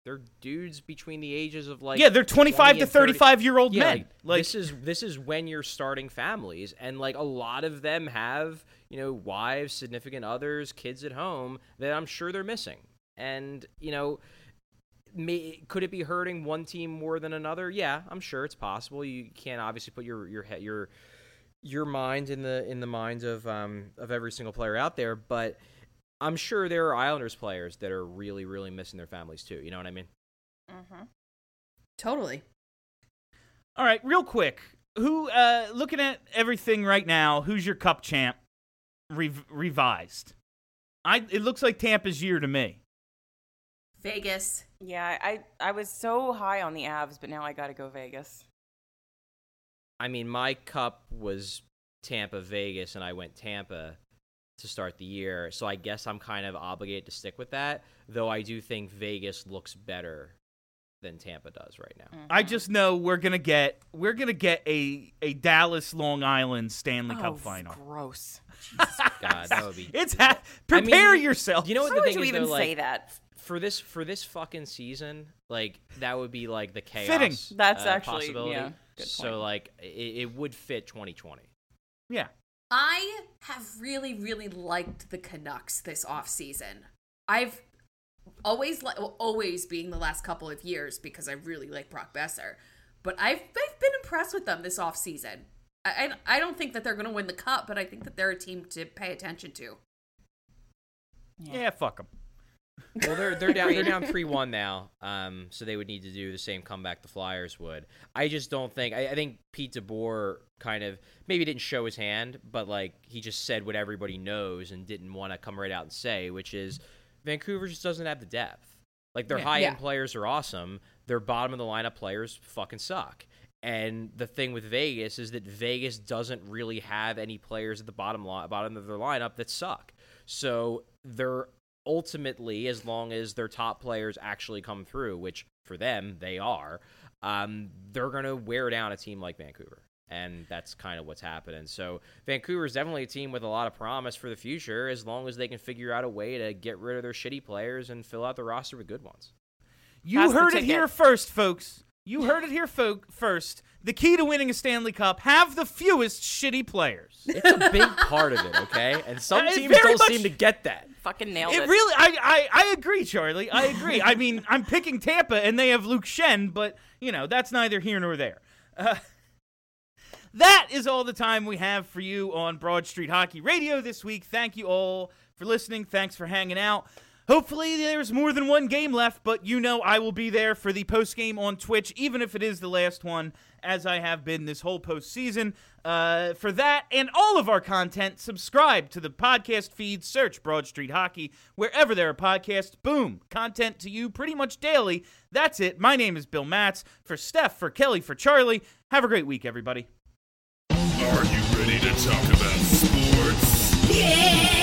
they're dudes between the ages of like yeah, they're 25 to 35 year old yeah, men. Like, Like this is this is when you're starting families, and like a lot of them have you know wives, significant others, kids at home that I'm sure they're missing, and you know. May, could it be hurting one team more than another? Yeah, I'm sure it's possible. You can't obviously put your your he- your your mind in the in the minds of um of every single player out there, but I'm sure there are Islanders players that are really really missing their families too. You know what I mean? Mm-hmm. Totally. All right, real quick. Who uh looking at everything right now, who's your cup champ rev- revised? I it looks like Tampa's year to me. Vegas. Yeah, I I was so high on the Avs, but now I got to go Vegas. I mean, my cup was Tampa Vegas, and I went Tampa to start the year. So I guess I'm kind of obligated to stick with that. Though I do think Vegas looks better than Tampa does right now. I just know we're going to get we're going to get a a Dallas Long Island Stanley oh, Cup final. gross. God, that would be. It's ha- I mean, prepare yourself. You know what Why the would thing you is, even though, like, say that? for this for this fucking season, like that would be like the chaos. Fitting. That's uh, actually- possibility. yeah, so like it, it would fit 2020. yeah. I have really, really liked the Canucks this off season. I've always, li- well, always being the last couple of years because I really like Brock Boeser, but I've, I've been impressed with them this offseason. I, I, I don't think that they're going to win the cup, but I think that they're a team to pay attention to. Yeah, fuck them. Well, they're they're down they're down three one now. Um, so they would need to do the same comeback the Flyers would. I just don't think. I, I think Pete DeBoer kind of maybe didn't show his hand, but like he just said what everybody knows and didn't want to come right out and say, which is Vancouver just doesn't have the depth. Like their Yeah. high end Yeah. players are awesome. Their bottom of the lineup players fucking suck. And the thing with Vegas is that Vegas doesn't really have any players at the bottom bottom of their lineup that suck. So they're ultimately, as long as their top players actually come through, which for them they are, um, they're gonna wear down a team like Vancouver. And that's kind of what's happening. So Vancouver is definitely a team with a lot of promise for the future, as long as they can figure out a way to get rid of their shitty players and fill out the roster with good ones. You Pass heard it here first, folks. You heard it here fo- first. The key to winning a Stanley Cup: have the fewest shitty players. It's a big part of it, okay? And some It teams don't much- seem to get that. Fucking nailed It it. really, I, I, I agree, Charlie. I agree. I mean, I'm picking Tampa, and they have Luke Schenn, but you know that's neither here nor there. Uh, that is all the time we have for you on Broad Street Hockey Radio this week. Thank you all for listening. Thanks for hanging out. Hopefully, there's more than one game left, but you know I will be there for the post game on Twitch, even if it is the last one, as I have been this whole postseason. Uh, for that and all of our content, subscribe to the podcast feed, search Broad Street Hockey wherever there are podcasts. Boom, content to you pretty much daily. That's it. My name is Bill Matz. For Steph, for Kelly, for Charlie. Have a great week, everybody. Are you ready to talk about sports? Yeah!